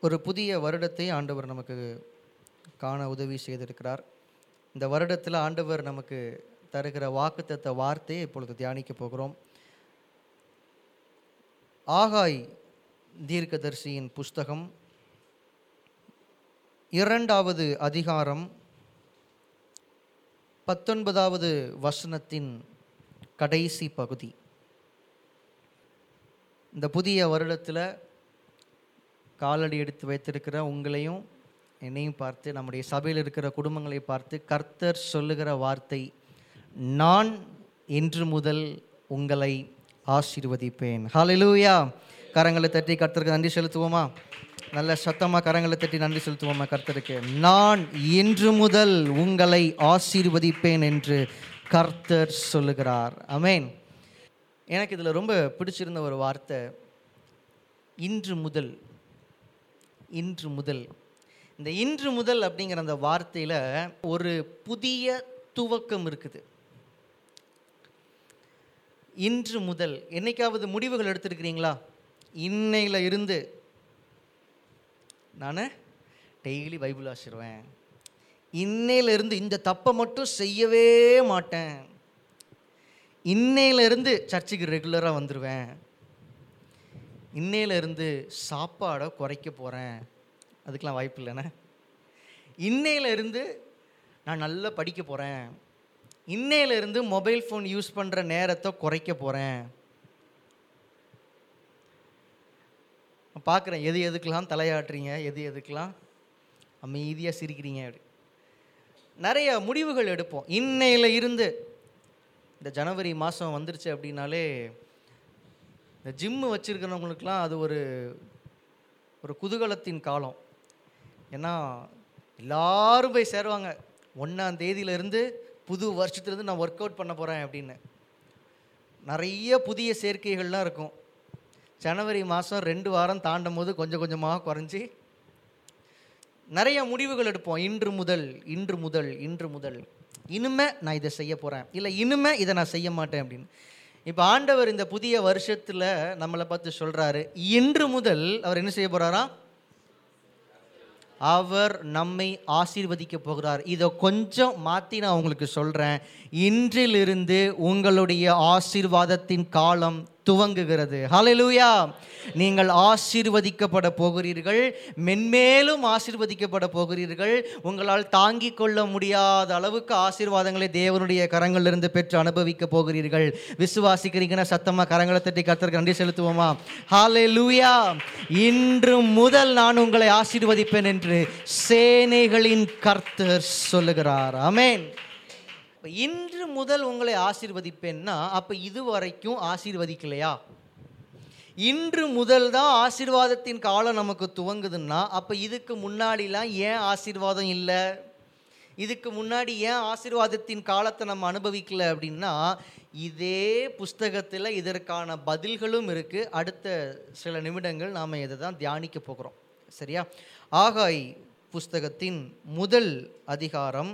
ஒரு புதிய வருடத்தை ஆண்டவர் நமக்கு காண உதவி செய்திருக்கிறார். இந்த வருடத்தில் ஆண்டவர் நமக்கு தருகிற வாக்குத்தத்த வார்த்தையை இப்பொழுது தியானிக்க போகிறோம். ஆகாய் தீர்க்கதர்சியின் புஸ்தகம் இரண்டாவது அதிகாரம் பத்தொன்பதாவது வசனத்தின் கடைசி பகுதி. இந்த புதிய வருடத்தில் காலடி எடுத்து வைத்திருக்கிற உங்களையும் என்னையும் பார்த்து நம்முடைய சபையில் இருக்கிற குடும்பங்களை பார்த்து கர்த்தர் சொல்லுகிற வார்த்தை நான் இன்று முதல் உங்களை ஆசீர்வதிப்பேன். ஹalleluya கரங்களை தட்டி கர்த்தருக்கு நன்றி செலுத்துவோமா? நல்ல சத்தமாக கரங்களை தட்டி நன்றி செலுத்துவோமா கர்த்தருக்கு? நான் இன்று முதல் உங்களை ஆசீர்வதிப்பேன் என்று கர்த்தர் சொல்லுகிறார். அமேன் எனக்கு இதில் ரொம்ப பிடிச்சிருந்த ஒரு வார்த்தை இன்று முதல் இன்று முதல். இந்த இன்று முதல் அப்படிங்கிற அந்த வார்த்தையில் ஒரு புதிய துவக்கம் இருக்குது. இன்று முதல். என்னைக்காவது முடிவுகள் எடுத்திருக்கிறீங்களா? இன்னையில் இருந்து. நான் டெய்லி பைபிள் ஆசிடுவேன் இன்னையிலிருந்து இந்த தப்பை மட்டும் செய்யவே மாட்டேன். இன்னையிலிருந்து சர்ச்சுக்கு ரெகுலராக வந்துடுவேன் இன்னையிலேருந்து சாப்பாடை குறைக்க போகிறேன் அதுக்கெலாம் வாய்ப்பு இல்லைண்ணே. இருந்து நான் நல்லா படிக்க போகிறேன் இன்னையிலேருந்து மொபைல் ஃபோன் யூஸ் பண்ணுற நேரத்தை குறைக்க போகிறேன் பார்க்குறேன் எது எதுக்கெலாம் தலையாட்டுறீங்க எது எதுக்கெலாம் அமைதியாக சிரிக்கிறீங்க அப்படி. நிறைய முடிவுகள் எடுப்போம். இன்னையில இருந்து இந்த ஜனவரி மாதம் வந்துருச்சு அப்படின்னாலே இந்த ஜிம்மு வச்சுருக்கிறவங்களுக்குலாம் அது ஒரு ஒரு குதூகலத்தின் காலம். ஏன்னா எல்லாரும் போய் சேருவாங்க. ஒன்றாம் தேதியிலேருந்து புது வருஷத்துலேருந்து நான் ஒர்க் அவுட் பண்ண போகிறேன் அப்படின்னு. நிறைய புதிய சேர்க்கைகள்லாம் இருக்கும். ஜனவரி மாதம் ரெண்டு வாரம் தாண்டும் போது கொஞ்சம் கொஞ்சமாக குறைஞ்சி நிறைய முடிவுகள் எடுப்போம். இன்று முதல் இன்று முதல் இன்று முதல். இனிமே நான் இதை செய்ய போகிறேன் இல்லை இனிமே இதை நான் செய்ய மாட்டேன் அப்படின்னு. இப்போ ஆண்டவர் இந்த புதிய வருஷத்தில் நம்மளை பார்த்து சொல்கிறாரு இன்று முதல் அவர் என்ன செய்ய போகிறாரா அவர் நம்மை ஆசீர்வதிக்க போகிறார். இதை கொஞ்சம் மாற்றி நான் உங்களுக்கு சொல்கிறேன் இன்றிலிருந்து உங்களுடைய ஆசீர்வாதத்தின் காலம் துவங்குகிறது. ஹலலூயா நீங்கள் ஆசீர்வதிக்கப்பட போகிறீர்கள். மென்மேலும் ஆசீர்வதிக்கப்பட போகிறீர்கள். உங்களால் தாங்கிக் கொள்ள முடியாத அளவுக்கு ஆசீர்வாதங்களை தேவனுடைய கரங்களிலிருந்து பெற்று அனுபவிக்க போகிறீர்கள். விசுவாசிக்கிறீங்கன்னா சத்தமாக கரங்களை தட்டி கர்த்தருக்கு நன்றி செலுத்துவோமா? ஹலலூயா இன்று முதல் நான் உங்களை ஆசீர்வதிப்பேன் என்று சேனைகளின் கர்த்தர் சொல்லுகிறார். அமேன் இப்போ இன்று முதல் உங்களை ஆசீர்வதிப்பேன்னா இது இதுவரைக்கும் ஆசீர்வதிக்கலையா? இன்று முதல் தான் ஆசீர்வாதத்தின் காலம் நமக்கு துவங்குதுன்னா அப்போ இதுக்கு முன்னாடிலாம் ஏன் ஆசீர்வாதம் இல்லை? இதுக்கு முன்னாடி ஏன் ஆசீர்வாதத்தின் காலத்தை நம்ம அனுபவிக்கல அப்படின்னா இதே புஸ்தகத்தில் இதற்கான பதில்களும் இருக்குது அடுத்த சில நிமிடங்கள் நாம் இதை தான் தியானிக்க போகிறோம். சரியா? ஆகாய் புஸ்தகத்தின் முதல் அதிகாரம்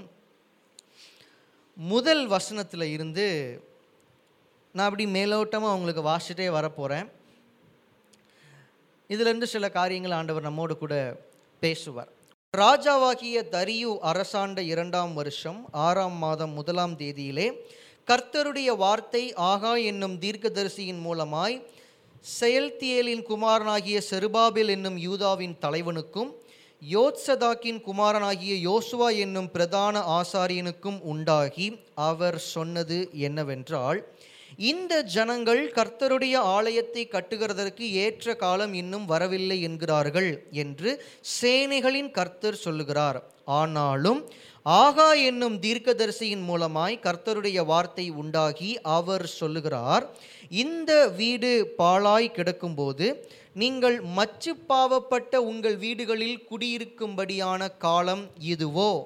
முதல் வசனத்தில் இருந்து நான் அப்படி மேலோட்டமாக உங்களுக்கு வாசிட்டே வரப்போகிறேன் இதிலிருந்து சில காரியங்கள் ஆண்டவர் நம்மோடு கூட பேசுவார். ராஜாவாகிய தரியு அரசாண்ட இரண்டாம் வருஷம் ஆறாம் மாதம் முதலாம் தேதியிலே கர்த்தருடைய வார்த்தை ஆகா என்னும் தீர்க்கதரிசியின் மூலமாய் செயல்தியேலின் குமாரனாகிய செருபாபில் என்னும் யூதாவின் தலைவனுக்கும் யோத்சதாக்கின் குமாரனாகிய யோசுவா என்னும் பிரதான ஆசாரியனுக்கும் உண்டாகி அவர் சொன்னது என்னவென்றால் இந்த ஜனங்கள் கர்த்தருடைய ஆலயத்தை கட்டுகிறதற்கு ஏற்ற காலம் இன்னும் வரவில்லை என்கிறார்கள் என்று சேனைகளின் கர்த்தர் சொல்லுகிறார். ஆனாலும் ஆகா என்னும் தீர்க்கதரிசியின் மூலமாய் கர்த்தருடைய வார்த்தை உண்டாகி அவர் சொல்லுகிறார் இந்த வீடு பாழாய் கிடக்கும்போது நீங்கள் மச்சு பாவப்பட்ட உங்கள் வீடுகளில் குடியிருக்கும்படியான காலம் இதுவோ?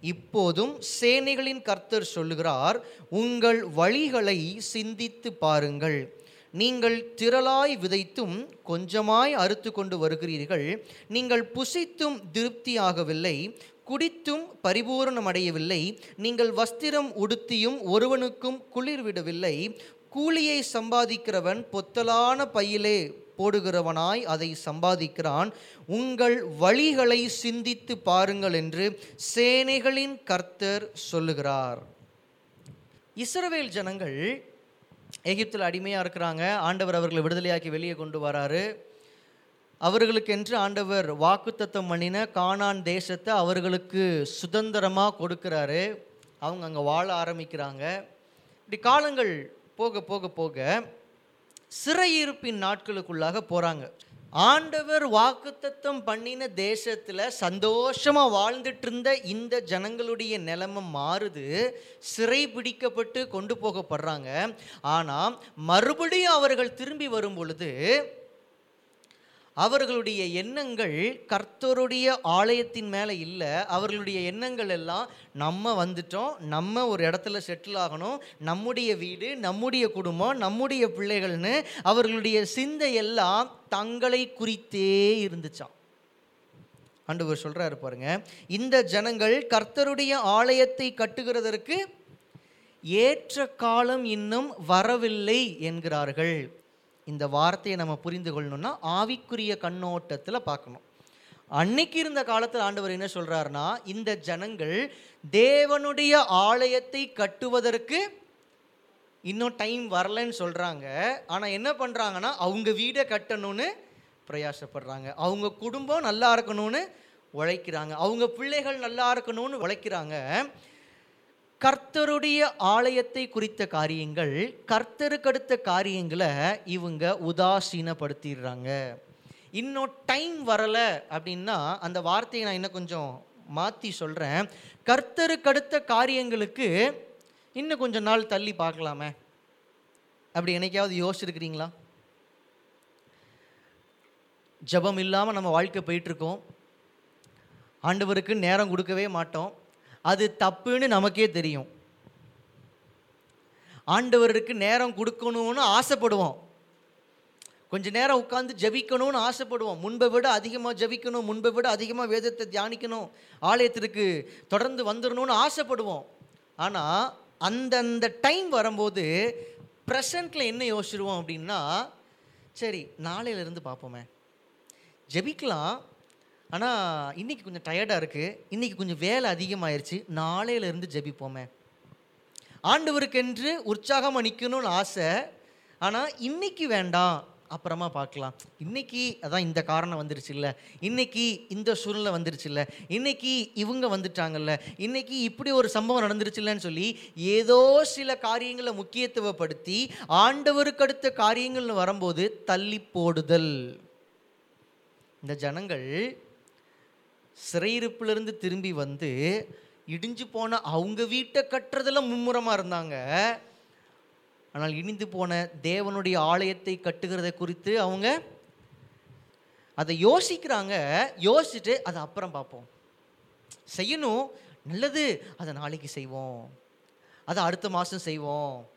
இப்போதும் சேனைகளின் கர்த்தர் சொல்லுகிறார் உங்கள் வழிகளை சிந்தித்து பாருங்கள். நீங்கள் திரளாய் விதைத்தும் கொஞ்சமாய் அறுத்து கொண்டு வருகிறீர்கள். நீங்கள் புசித்தும் திருப்தியாகவில்லை. குடித்தும் பரிபூரணம் அடையவில்லை நீங்கள் வஸ்திரம் உடுத்தியும் ஒருவனுக்கும் குளிர் விடவில்லை கூலியை சம்பாதிக்கிறவன் பொத்தலான பையிலே போடுகிறவனாய் அதை சம்பாதிக்கிறான். உங்கள் வழிகளை சிந்தித்து பாருங்கள் என்று சேனைகளின் கர்த்தர் சொல்லுகிறார். இஸ்ரவேல் ஜனங்கள் எகிப்தில் அடிமையாக இருக்கிறாங்க. ஆண்டவர் அவர்களை விடுதலையாக்கி வெளியே கொண்டு வராரு. அவர்களுக்கென்று ஆண்டவர் வாக்குத்தத்தம் பண்ணின காணான் தேசத்தை அவர்களுக்கு சுதந்திரமாக கொடுக்குறாரு. அவங்க அங்கே வாழ ஆரம்பிக்கிறாங்க. இப்படி காலங்கள் போக போக போக சிறையிருப்பின் நாட்களுக்குள்ளாக போகிறாங்க ஆண்டவர் வாக்குத்தத்தம் பண்ணின தேசத்தில் சந்தோஷமாக வாழ்ந்துட்டு இருந்த இந்த ஜனங்களுடைய நிலைமை மாறுது. சிறை பிடிக்கப்பட்டு கொண்டு போகப்படுறாங்க. ஆனால் மறுபடியும் அவர்கள் திரும்பி வரும் பொழுது அவர்களுடைய எண்ணங்கள் கர்த்தருடைய ஆலயத்தின் மேலே இல்லை. அவர்களுடைய எண்ணங்கள் எல்லாம் நம்ம வந்துட்டோம். நம்ம ஒரு இடத்துல செட்டில் ஆகணும். நம்முடைய வீடு நம்முடைய குடும்பம் நம்முடைய பிள்ளைகள்னு அவர்களுடைய சிந்தை எல்லாம் தங்களை குறித்தே இருந்துச்சாம். ஆண்டவர் சொல்கிறாரு பாருங்க. இந்த ஜனங்கள் கர்த்தருடைய ஆலயத்தை கட்டுகிறதற்கு ஏற்ற காலம் இன்னும் வரவில்லை என்கிறார்கள். இந்த வார்த்தையை நம்ம புரிந்து கொள்ளணும்னா ஆவிக்குரிய கண்ணோட்டத்தில் பார்க்கணும். அன்னைக்கு இருந்த காலத்தில் ஆண்டவர் என்ன சொல்றாருன்னா இந்த ஜனங்கள் தேவனுடைய ஆலயத்தை கட்டுவதற்கு இன்னும் டைம் வரலன்னு சொல்கிறாங்க ஆனால் என்ன பண்ணுறாங்கன்னா அவங்க வீடை கட்டணும்னு பிரயாசப்படுறாங்க. அவங்க குடும்பம் நல்லா இருக்கணும்னு உழைக்கிறாங்க. அவங்க பிள்ளைகள் நல்லா இருக்கணும்னு உழைக்கிறாங்க. கர்த்தருடைய ஆலயத்தை குறித்த காரியங்கள் கர்த்தருக்கடுத்த காரியங்களை இவங்க உதாசீனப்படுத்திடுறாங்க. இன்னும் டைம் வரலை அப்படின்னா அந்த வார்த்தையை நான் இன்னும் கொஞ்சம் மாற்றி சொல்கிறேன் கர்த்தருக்கடுத்த காரியங்களுக்கு இன்னும் கொஞ்சம் நாள் தள்ளி பார்க்கலாமே. அப்படி என்னைக்காவது யோசிச்சிருக்கிறீங்களா? ஜெபம் இல்லாமல் நம்ம வாழ்க்கை போயிட்டுருக்கோம் ஆண்டவருக்கு நேரம் கொடுக்கவே மாட்டோம். அது தப்புன்னு நமக்கே தெரியும். ஆண்டவருக்கு நேரம் கொடுக்கணும்னு ஆசைப்படுவோம். கொஞ்ச நேரம் உட்காந்து ஜெபிக்கணும்னு ஆசைப்படுவோம். முன்பை விட அதிகமாக ஜெபிக்கணும் முன்பை விட அதிகமாக வேதத்தை தியானிக்கணும் ஆலயத்திற்கு தொடர்ந்து வந்துடணும்னு ஆசைப்படுவோம். ஆனால் அந்தந்த டைம் வரும்போது ப்ரெசண்ட்டில் என்ன யோசிச்சிருவோம் அப்படின்னா சரி நாளையிலேருந்து பார்ப்போமே. ஜெபிக்கலாம் ஆனால் இன்றைக்கி கொஞ்சம் டயர்டாக இருக்குது இன்றைக்கி கொஞ்சம் வேலை அதிகமாயிருச்சு. நாளையிலேருந்து ஜெபிப்போமே. ஆண்டவருக்கென்று உற்சாகமாக நிற்கணும்னு ஆசை. ஆனால் இன்றைக்கி வேண்டாம். அப்புறமா பார்க்கலாம். இன்னைக்கு அதான் இந்த காரணம் வந்துருச்சு இல்லை இன்றைக்கி இந்த சூழ்நிலை வந்துருச்சு இல்லை இன்றைக்கி இவங்க வந்துட்டாங்கல்ல. இன்றைக்கி இப்படி ஒரு சம்பவம் நடந்துருச்சுல்லன்னு சொல்லி ஏதோ சில காரியங்களை முக்கியத்துவப்படுத்தி ஆண்டவருக்கு அடுத்த காரியங்கள்னு வரும்போது தள்ளி போடுதல். இந்த ஜனங்கள் சிறையிருப்பிலிருந்து திரும்பி வந்து இடிஞ்சு போன அவங்க வீட்டை கட்டுறதுல மும்முரமாக இருந்தாங்க. ஆனால் இடிந்து போன தேவனுடைய ஆலயத்தை கட்டுகிறத குறித்து அவங்க அதை யோசிக்கிறாங்க. யோசிச்சுட்டு அதை அப்புறம் பார்ப்போம். செய்யணும். நல்லது. அதை நாளைக்கு செய்வோம். அதை அடுத்த மாதம் செய்வோம்.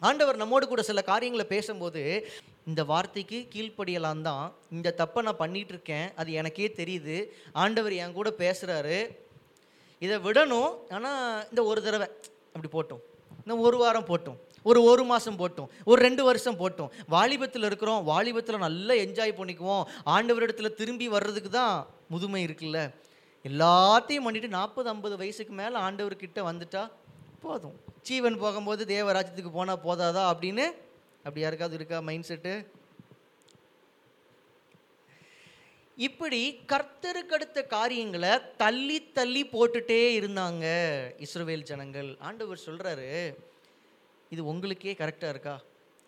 ஆண்டவர் நம்மோடு கூட சில காரியங்களை பேசும்போது இந்த வார்த்தைக்கு கீழ்ப்படியலாம் தான். இந்த தப்பை நான் பண்ணிகிட்டு இருக்கேன் அது எனக்கே தெரியுது. ஆண்டவர் என் கூட பேசுகிறாரு இதை விடணும். ஆனால் இந்த ஒரு தடவை அப்படி போட்டோம். இந்த ஒரு வாரம் போட்டோம். ஒரு ஒரு மாதம் போட்டோம். ஒரு ரெண்டு வருஷம் போட்டோம். வாலிபத்தில் இருக்கிறோம். வாலிபத்தில் நல்லா என்ஜாய் பண்ணிக்குவோம். ஆண்டவரிடத்துல திரும்பி வர்றதுக்கு தான் முதுமை இருக்குல்ல. எல்லாத்தையும் பண்ணிட்டு நாற்பது ஐம்பது வயசுக்கு மேலே ஆண்டவர்கிட்ட வந்துட்டா போதும். ஜீவன் போகும்போது தேவராஜ்யத்துக்கு போனால் போதாதா அப்படின்னு அப்படி யாருக்காவது இருக்கா மைண்ட் செட்டு இப்படி கர்த்தருக்கடுத்த காரியங்களை தள்ளி தள்ளி போட்டுட்டே இருந்தாங்க இஸ்ரோவேல் ஜனங்கள். ஆண்டவர் சொல்றாரு இது உங்களுக்கே கரெக்டாக இருக்கா?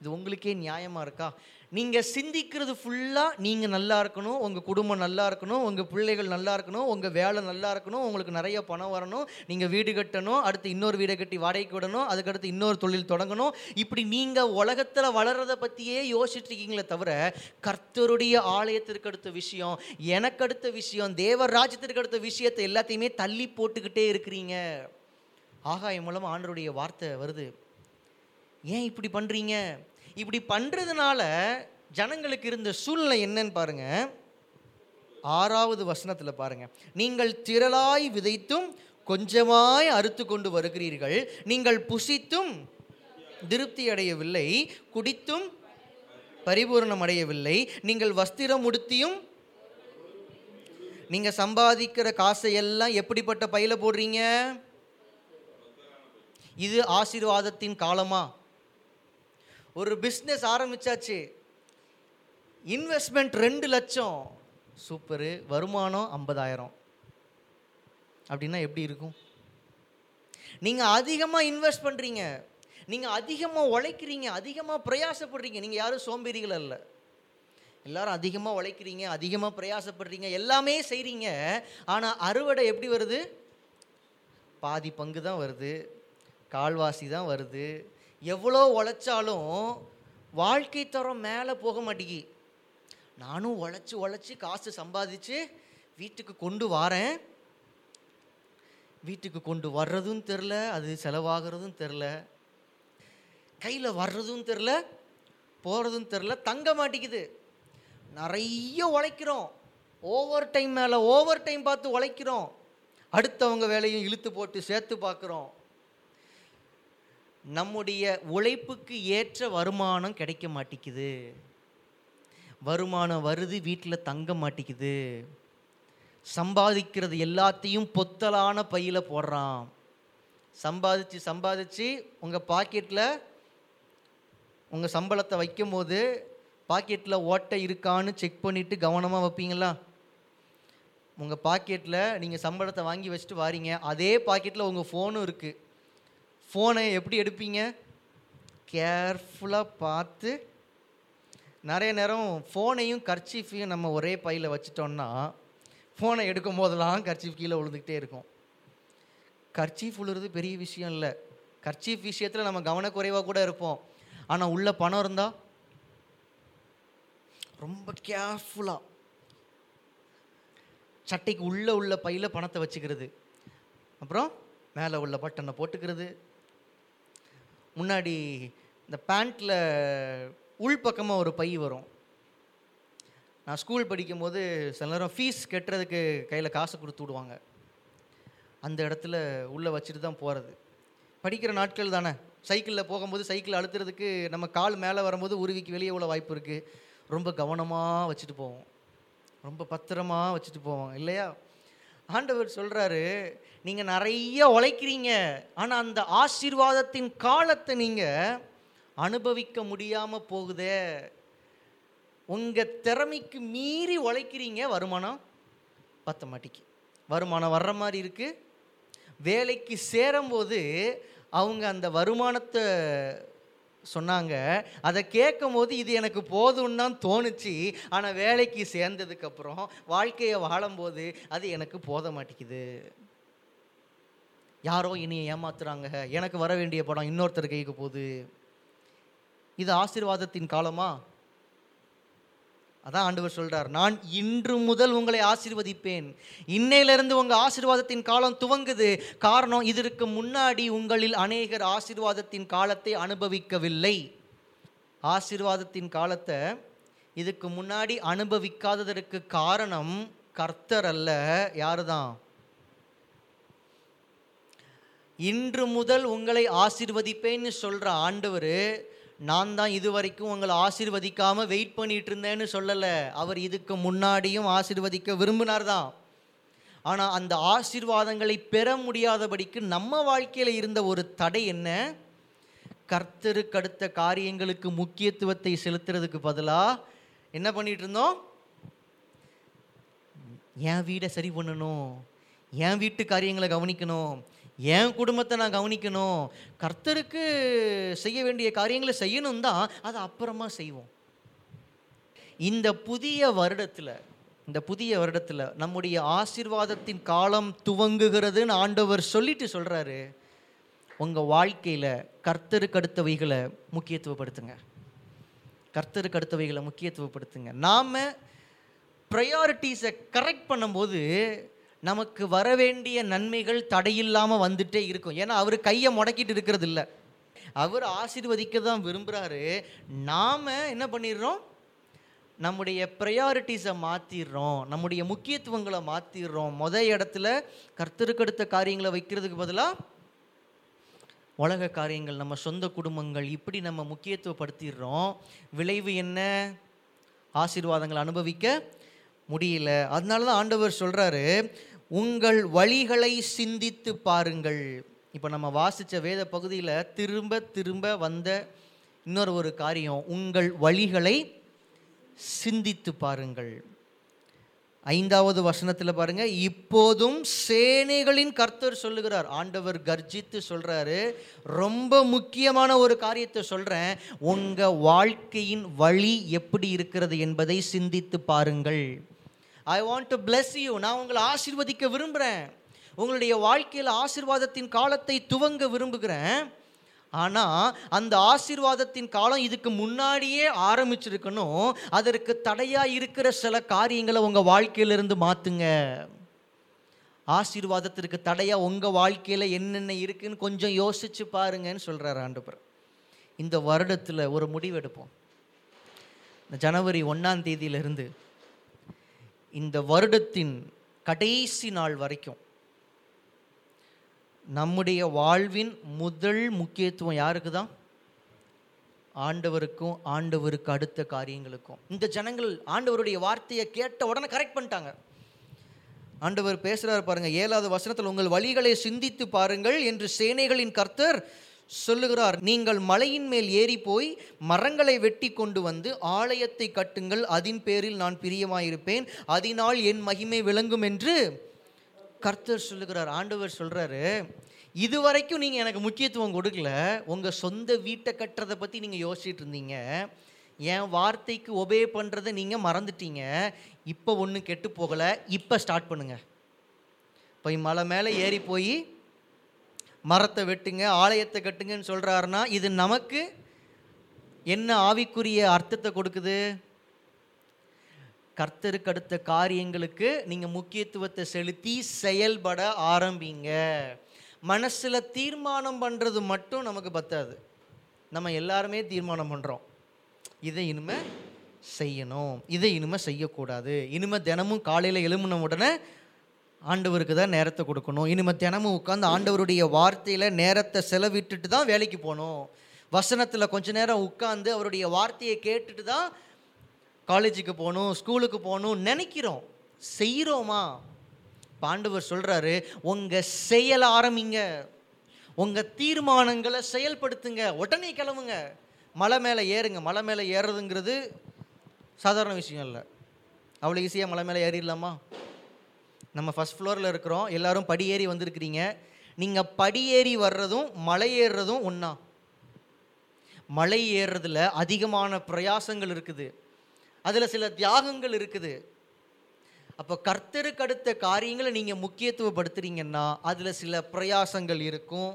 இது உங்களுக்கே நியாயமாக இருக்கா? நீங்கள் சிந்திக்கிறது ஃபுல்லாக நீங்கள் நல்லா இருக்கணும் உங்கள் குடும்பம் நல்லா இருக்கணும் உங்கள் பிள்ளைகள் நல்லா இருக்கணும் உங்கள் வேலை நல்லா இருக்கணும் உங்களுக்கு நிறைய பணம் வரணும் நீங்கள் வீடு கட்டணும் அடுத்து இன்னொரு வீடை கட்டி வாடகைக்கு விடணும் அதுக்கடுத்து இன்னொரு தொழில் தொடங்கணும். இப்படி நீங்கள் உலகத்தில் வளர்றதை பற்றியே யோசிச்சுட்டு இருக்கீங்களே தவிர கர்த்தருடைய ஆலயத்திற்கு அடுத்த விஷயம் எனக்கு அடுத்த விஷயம் தேவ ராஜ்யத்திற்கு அடுத்த விஷயத்தை எல்லாத்தையுமே தள்ளி போட்டுக்கிட்டே இருக்கிறீங்க. ஆகாயம் மூலம் ஆண்டருடைய வார்த்தை வருது. ஏன் இப்படி பண்ணுறீங்க இப்படி பண்ணுறதுனால ஜனங்களுக்கு இருந்த சூழ்நிலை என்னன்னு பாருங்கள் ஆறாவது வசனத்தில் பாருங்கள் நீங்கள் திரளாய் விதைத்தும் கொஞ்சமாய் அறுத்து கொண்டு வருகிறீர்கள். நீங்கள் புசித்தும் திருப்தி அடையவில்லை. குடித்தும் பரிபூரணம் அடையவில்லை. நீங்கள் வஸ்திரம் உடுத்தியும் நீங்கள் சம்பாதிக்கிற காசை எல்லாம் எப்படிப்பட்ட பையில போடுறீங்க? இது ஆசீர்வாதத்தின் காலமா? ஒரு பிஸ்னஸ் ஆரம்பித்தாச்சு இன்வெஸ்ட்மெண்ட் ரெண்டு லட்சம். சூப்பரு வருமானம் ஐம்பதாயிரம். அப்படின்னா எப்படி இருக்கும்? நீங்கள் அதிகமாக இன்வெஸ்ட் பண்ணுறீங்க நீங்கள் அதிகமாக உழைக்கிறீங்க. அதிகமாக பிரயாசப்படுறீங்க. நீங்கள் யாரும் சோம்பேறிகள் அல்ல. எல்லாரும் அதிகமாக உழைக்கிறீங்க. அதிகமாக பிரயாசப்படுறீங்க. எல்லாமே செய்கிறீங்க ஆனால் அறுவடை எப்படி வருது? பாதி பங்கு தான் வருது. கால்வாசி தான் வருது. எவ்வளோ உழைச்சாலும் வாழ்க்கை தரம் மேலே போக மாட்டேங்கி. நானும் உழைச்சி உழைச்சி காசு சம்பாதிச்சு வீட்டுக்கு கொண்டு வாரேன். வீட்டுக்கு கொண்டு வர்றதும் தெரில அது செலவாகிறதும் தெரில. கையில் வர்றதும் தெரில போகிறதும் தெரில தங்க மாட்டேங்குது. நிறைய உழைக்கிறோம். ஓவர் டைம் மேலே ஓவர் டைம் பார்த்து உழைக்கிறோம். அடுத்தவங்க வேலையும் இழுத்து போட்டு சேர்த்து பார்க்குறோம். நம்முடைய உழைப்புக்கு ஏற்ற வருமானம் கிடைக்க மாட்டேங்குது. வருமானம் வருது வீட்டில் தங்க மாட்டேங்குது. சம்பாதிக்கிறது எல்லாத்தையும் பொத்தலான பையில் போடுறான். சம்பாதிச்சு சம்பாதிச்சு உங்கள் பாக்கெட்டில் உங்கள் சம்பளத்தை வைக்கும் போது பாக்கெட்டில் ஓட்டை இருக்கான்னு செக் பண்ணிவிட்டு கவனமாக வைப்பீங்களா? உங்கள் பாக்கெட்டில் நீங்கள் சம்பளத்தை வாங்கி வச்சுட்டு வாரீங்க அதே பாக்கெட்டில் உங்கள் ஃபோனும் இருக்குது ஃபோனை எப்படி எடுப்பீங்க? கேர்ஃபுல்லாக பார்த்து நிறைய நேரம் ஃபோனையும் கர்ச்சீஃபையும் நம்ம ஒரே பையில் வச்சிட்டோம்னா ஃபோனை எடுக்கும் போதெல்லாம் கர்ச்சீஃப் கீழே விழுந்துக்கிட்டே இருக்கும். கர்ச்சீஃப் உழுறது பெரிய விஷயம் இல்லை. கர்ச்சீஃப் விஷயத்தில் நம்ம கவனக்குறைவாக கூட இருப்போம். ஆனால் உள்ள பணம் இருந்தால் ரொம்ப கேர்ஃபுல்லாக சட்டைக்கு உள்ளே உள்ள பையில் பணத்தை வச்சுக்கிறது. அப்புறம் மேலே உள்ள பட்டனை போட்டுக்கிறது. முன்னாடி இந்த பேண்ட்டில் உள்பக்கமாக ஒரு பை வரும். நான் ஸ்கூல் படிக்கும்போது சில நேரம் ஃபீஸ் கட்டுறதுக்கு கையில் காசு கொடுத்து விடுவாங்க. அந்த இடத்துல உள்ளே வச்சுட்டு தான் போகிறது படிக்கிற நாட்கள் தானே. சைக்கிளில் போகும்போது சைக்கிள் அழுத்துறதுக்கு நம்ம கால் மேலே வரும்போது உருவிக்கு வெளியே உள்ள வாய்ப்பு இருக்குது ரொம்ப கவனமாக வச்சுட்டு போவோம். ரொம்ப பத்திரமா வச்சுட்டு போவோம். இல்லையா? ஆண்டவர் சொல்கிறாரு நீங்கள் நிறைய உழைக்கிறீங்க. ஆனால் அந்த ஆசீர்வாதத்தின் காலத்தை நீங்கள் அனுபவிக்க முடியாமல் போகுதே. உங்கள் திறமைக்கு மீறி உழைக்கிறீங்க வருமானம் பத்த மாட்டிக்கு. வருமானம் வர்ற மாதிரி இருக்குது வேலைக்கு சேரும்போது அவங்க அந்த வருமானத்தை சொன்னாங்க. அதை கேட்கும் போது இது எனக்கு போதும்னு தான் தோணுச்சு. ஆனால் வேலைக்கு சேர்ந்ததுக்கப்புறம் வாழ்க்கையை வாழும்போது அது எனக்கு போத மாட்டேங்குது யாரோ இனி ஏமாத்துறாங்க. எனக்கு வர வேண்டிய படம் இன்னொருத்தர் கைக்கு போகுது. இது ஆசீர்வாதத்தின் காலமா? அதான் ஆண்டவர் சொல்றார் நான் இன்று முதல் உங்களை ஆசீர்வதிப்பேன். இன்னையிலிருந்து உங்க ஆசீர்வாதத்தின் காலம் துவங்குது. காரணம் இதற்கு முன்னாடி உங்களில் அநேகர் ஆசீர்வாதத்தின் காலத்தை அனுபவிக்கவில்லை. ஆசீர்வாதத்தின் காலத்தை இதுக்கு முன்னாடி அனுபவிக்காததற்கு காரணம் கர்த்தர் அல்ல யாரு தான் இன்று முதல் உங்களை ஆசிர்வதிப்பேன்னு சொல்கிற ஆண்டவர் நான் தான் இது வரைக்கும் உங்களை ஆசிர்வதிக்காமல் வெயிட் பண்ணிட்டு இருந்தேன்னு சொல்லலை. அவர் இதுக்கு முன்னாடியும் ஆசிர்வதிக்க விரும்பினார் தான் ஆனால் அந்த ஆசீர்வாதங்களை பெற முடியாதபடிக்கு நம்ம வாழ்க்கையில் இருந்த ஒரு தடை என்ன? கர்த்தருக்கு அடுத்த காரியங்களுக்கு முக்கியத்துவத்தை செலுத்துறதுக்கு பதிலாக என்ன பண்ணிகிட்டு இருந்தோம் என் வீடை சரி பண்ணணும். என் வீட்டு காரியங்களை கவனிக்கணும். என் குடும்பத்தை நான் கவனிக்கணும். கர்த்தருக்கு செய்ய வேண்டிய காரியங்களை செய்யணும் தான் அதை அப்புறமா செய்வோம். இந்த புதிய வருடத்தில் இந்த புதிய வருடத்தில் நம்முடைய ஆசீர்வாதத்தின் காலம் துவங்குகிறதுன்னு ஆண்டவர் சொல்லிட்டு சொல்கிறாரு உங்கள் வாழ்க்கையில் கர்த்தருக்கு அடுத்தவைகளை முக்கியத்துவப்படுத்துங்க. கர்த்தருக்கு அடுத்தவைகளை முக்கியத்துவப்படுத்துங்க. நாம் ப்ரையாரிட்டிஸை கரெக்ட் பண்ணும்போது நமக்கு வர வேண்டிய நன்மைகள் தடையில்லாமல் வந்துட்டே இருக்கும். ஏன்னா அவர் கையை முடக்கிட்டு இருக்கிறது இல்லை. அவர் ஆசீர்வதிக்க தான் விரும்புகிறாரு நாம் என்ன பண்ணிடுறோம்? நம்முடைய ப்ரையாரிட்டிஸை மாற்றிடுறோம் நம்முடைய முக்கியத்துவங்களை மாற்றிடுறோம் முத இடத்துல கர்த்தருக்கடுத்த காரியங்களை வைக்கிறதுக்கு பதிலாக உலக காரியங்கள் நம்ம சொந்த குடும்பங்கள் இப்படி நம்ம முக்கியத்துவப்படுத்திடுறோம். விளைவு என்ன? ஆசீர்வாதங்கள் அனுபவிக்க முடியல. அதனால தான் ஆண்டவர் சொல்கிறாரு உங்கள் வழிகளை சிந்தித்து பாருங்கள். இப்போ நம்ம வாசித்த வேத பகுதியில் திரும்ப திரும்ப வந்த இன்னொரு ஒரு காரியம் உங்கள் வழிகளை சிந்தித்து பாருங்கள். ஐந்தாவது வசனத்தில் பாருங்க இப்போதும் சேனைகளின் கர்த்தர் சொல்லுகிறார். ஆண்டவர் கர்ஜித்து சொல்றாரு. ரொம்ப முக்கியமான ஒரு காரியத்தை சொல்றேன். உங்க வாழ்க்கையின் வழி எப்படி இருக்கிறது என்பதை சிந்தித்து பாருங்கள். I want to bless you நான் உங்களை ஆசிர்வதிக்க விரும்புகிறேன் உங்களுடைய வாழ்க்கையில் ஆசிர்வாதத்தின் காலத்தை துவங்க விரும்புகிறேன். ஆனால் அந்த ஆசீர்வாதத்தின் காலம் இதுக்கு முன்னாடியே ஆரம்பிச்சிருக்கணும். அதற்கு தடையாக இருக்கிற சில காரியங்களை உங்கள் வாழ்க்கையிலிருந்து மாற்றுங்க ஆசீர்வாதத்திற்கு தடையாக உங்கள் வாழ்க்கையில் என்னென்ன இருக்குன்னு கொஞ்சம் யோசிச்சு பாருங்கன்னு சொல்கிறார் ஆண்டவர். இந்த வருடத்தில் ஒரு முடிவெடுப்போம் இந்த ஜனவரி ஒன்றாம் தேதியிலிருந்து இந்த வருடத்தின் கடைசி நாள் வரைக்கும் நம்முடைய வாழ்வின் முதல் முக்கியத்துவம் யாருக்கு தான் ஆண்டவருக்கும் ஆண்டவருக்கு அடுத்த காரியங்களுக்கும். இந்த ஜனங்கள் ஆண்டவருடைய வார்த்தையை கேட்ட உடனே கரெக்ட் பண்ணிட்டாங்க. ஆண்டவர் பேசுறாரு பாருங்க ஏழாவது வசனத்தில் உங்கள் வழிகளை சிந்தித்து பாருங்கள் என்று சேனைகளின் கர்த்தர் சொல்லுகிறார் நீங்கள் மலையின் மேல் ஏறி போய் மரங்களை வெட்டி கொண்டு வந்து ஆலயத்தை கட்டுங்கள். அதன் பேரில் நான் பிரியமாயிருப்பேன். அதனால் என் மகிமை விளங்கும் என்று கர்த்தர் சொல்லுகிறார். ஆண்டவர் சொல்றாரு இதுவரைக்கும் நீங்கள் எனக்கு முக்கியத்துவம் கொடுக்கல. உங்கள் சொந்த வீட்டை கட்டுறதை பற்றி நீங்கள் யோசிச்சுட்டு இருந்தீங்க. என் வார்த்தைக்கு ஒபே பண்ணுறதை நீங்கள் மறந்துட்டீங்க. இப்போ ஒன்றும் கெட்டு போகலை. இப்போ ஸ்டார்ட் பண்ணுங்கள் போய் மலை மேலே ஏறி போய் மரத்தை வெட்டுங்க ஆலயத்தை கட்டுங்கன்னு சொல்கிறாருன்னா இது நமக்கு என்ன ஆவிக்குரிய அர்த்தத்தை கொடுக்குது? கர்த்தருக்கு அடுத்த காரியங்களுக்கு நீங்கள் முக்கியத்துவத்தை செலுத்தி செயல்பட ஆரம்பிங்க. மனசில் தீர்மானம் பண்ணுறது மட்டும் நமக்கு பத்தாது. நம்ம எல்லாருமே தீர்மானம் பண்ணுறோம் இதை இனிமே செய்யணும். இதை இனிமே செய்யக்கூடாது. இனிமே தினமும் காலையில் எழும்பின உடனே ஆண்டவருக்கு தான் நேரத்தை கொடுக்கணும். இனிமே தினமும் உட்காந்து ஆண்டவருடைய வார்த்தையில் நேரத்தை செலவிட்டுட்டு தான் வேலைக்கு போகணும். வசனத்தில் கொஞ்ச நேரம் உட்காந்து அவருடைய வார்த்தையை கேட்டுட்டு தான் காலேஜுக்கு போகணும் ஸ்கூலுக்கு போகணும் நினைக்கிறோம். செய்கிறோமா பாண்டவர் சொல்கிறாரு உங்கள் செயல ஆரம்பிங்க. உங்கள் தீர்மானங்களை செயல்படுத்துங்க. உடனே கிளம்புங்க. மலை மேலே ஏறுங்க. மலை மேலே ஏறுறதுங்கிறது சாதாரண விஷயம் இல்லை. அவ்வளோ ஈஸியாக மலை மேலே ஏறிடலாமா? நம்ம ஃபஸ்ட் ஃப்ளோரில் இருக்கிறோம். எல்லாரும் படியேறி வந்திருக்கிறீங்க. நீங்கள் படியேறி வர்றதும் மலை ஏறுறதும் ஒன்றா மலை ஏறுறதுல அதிகமான பிரயாசங்கள் இருக்குது. அதில் சில தியாகங்கள் இருக்குது. அப்போ கர்த்தருக்கு அடுத்த காரியங்களை நீங்கள் முக்கியத்துவப்படுத்துறீங்கன்னா அதில் சில பிரயாசங்கள் இருக்கும்.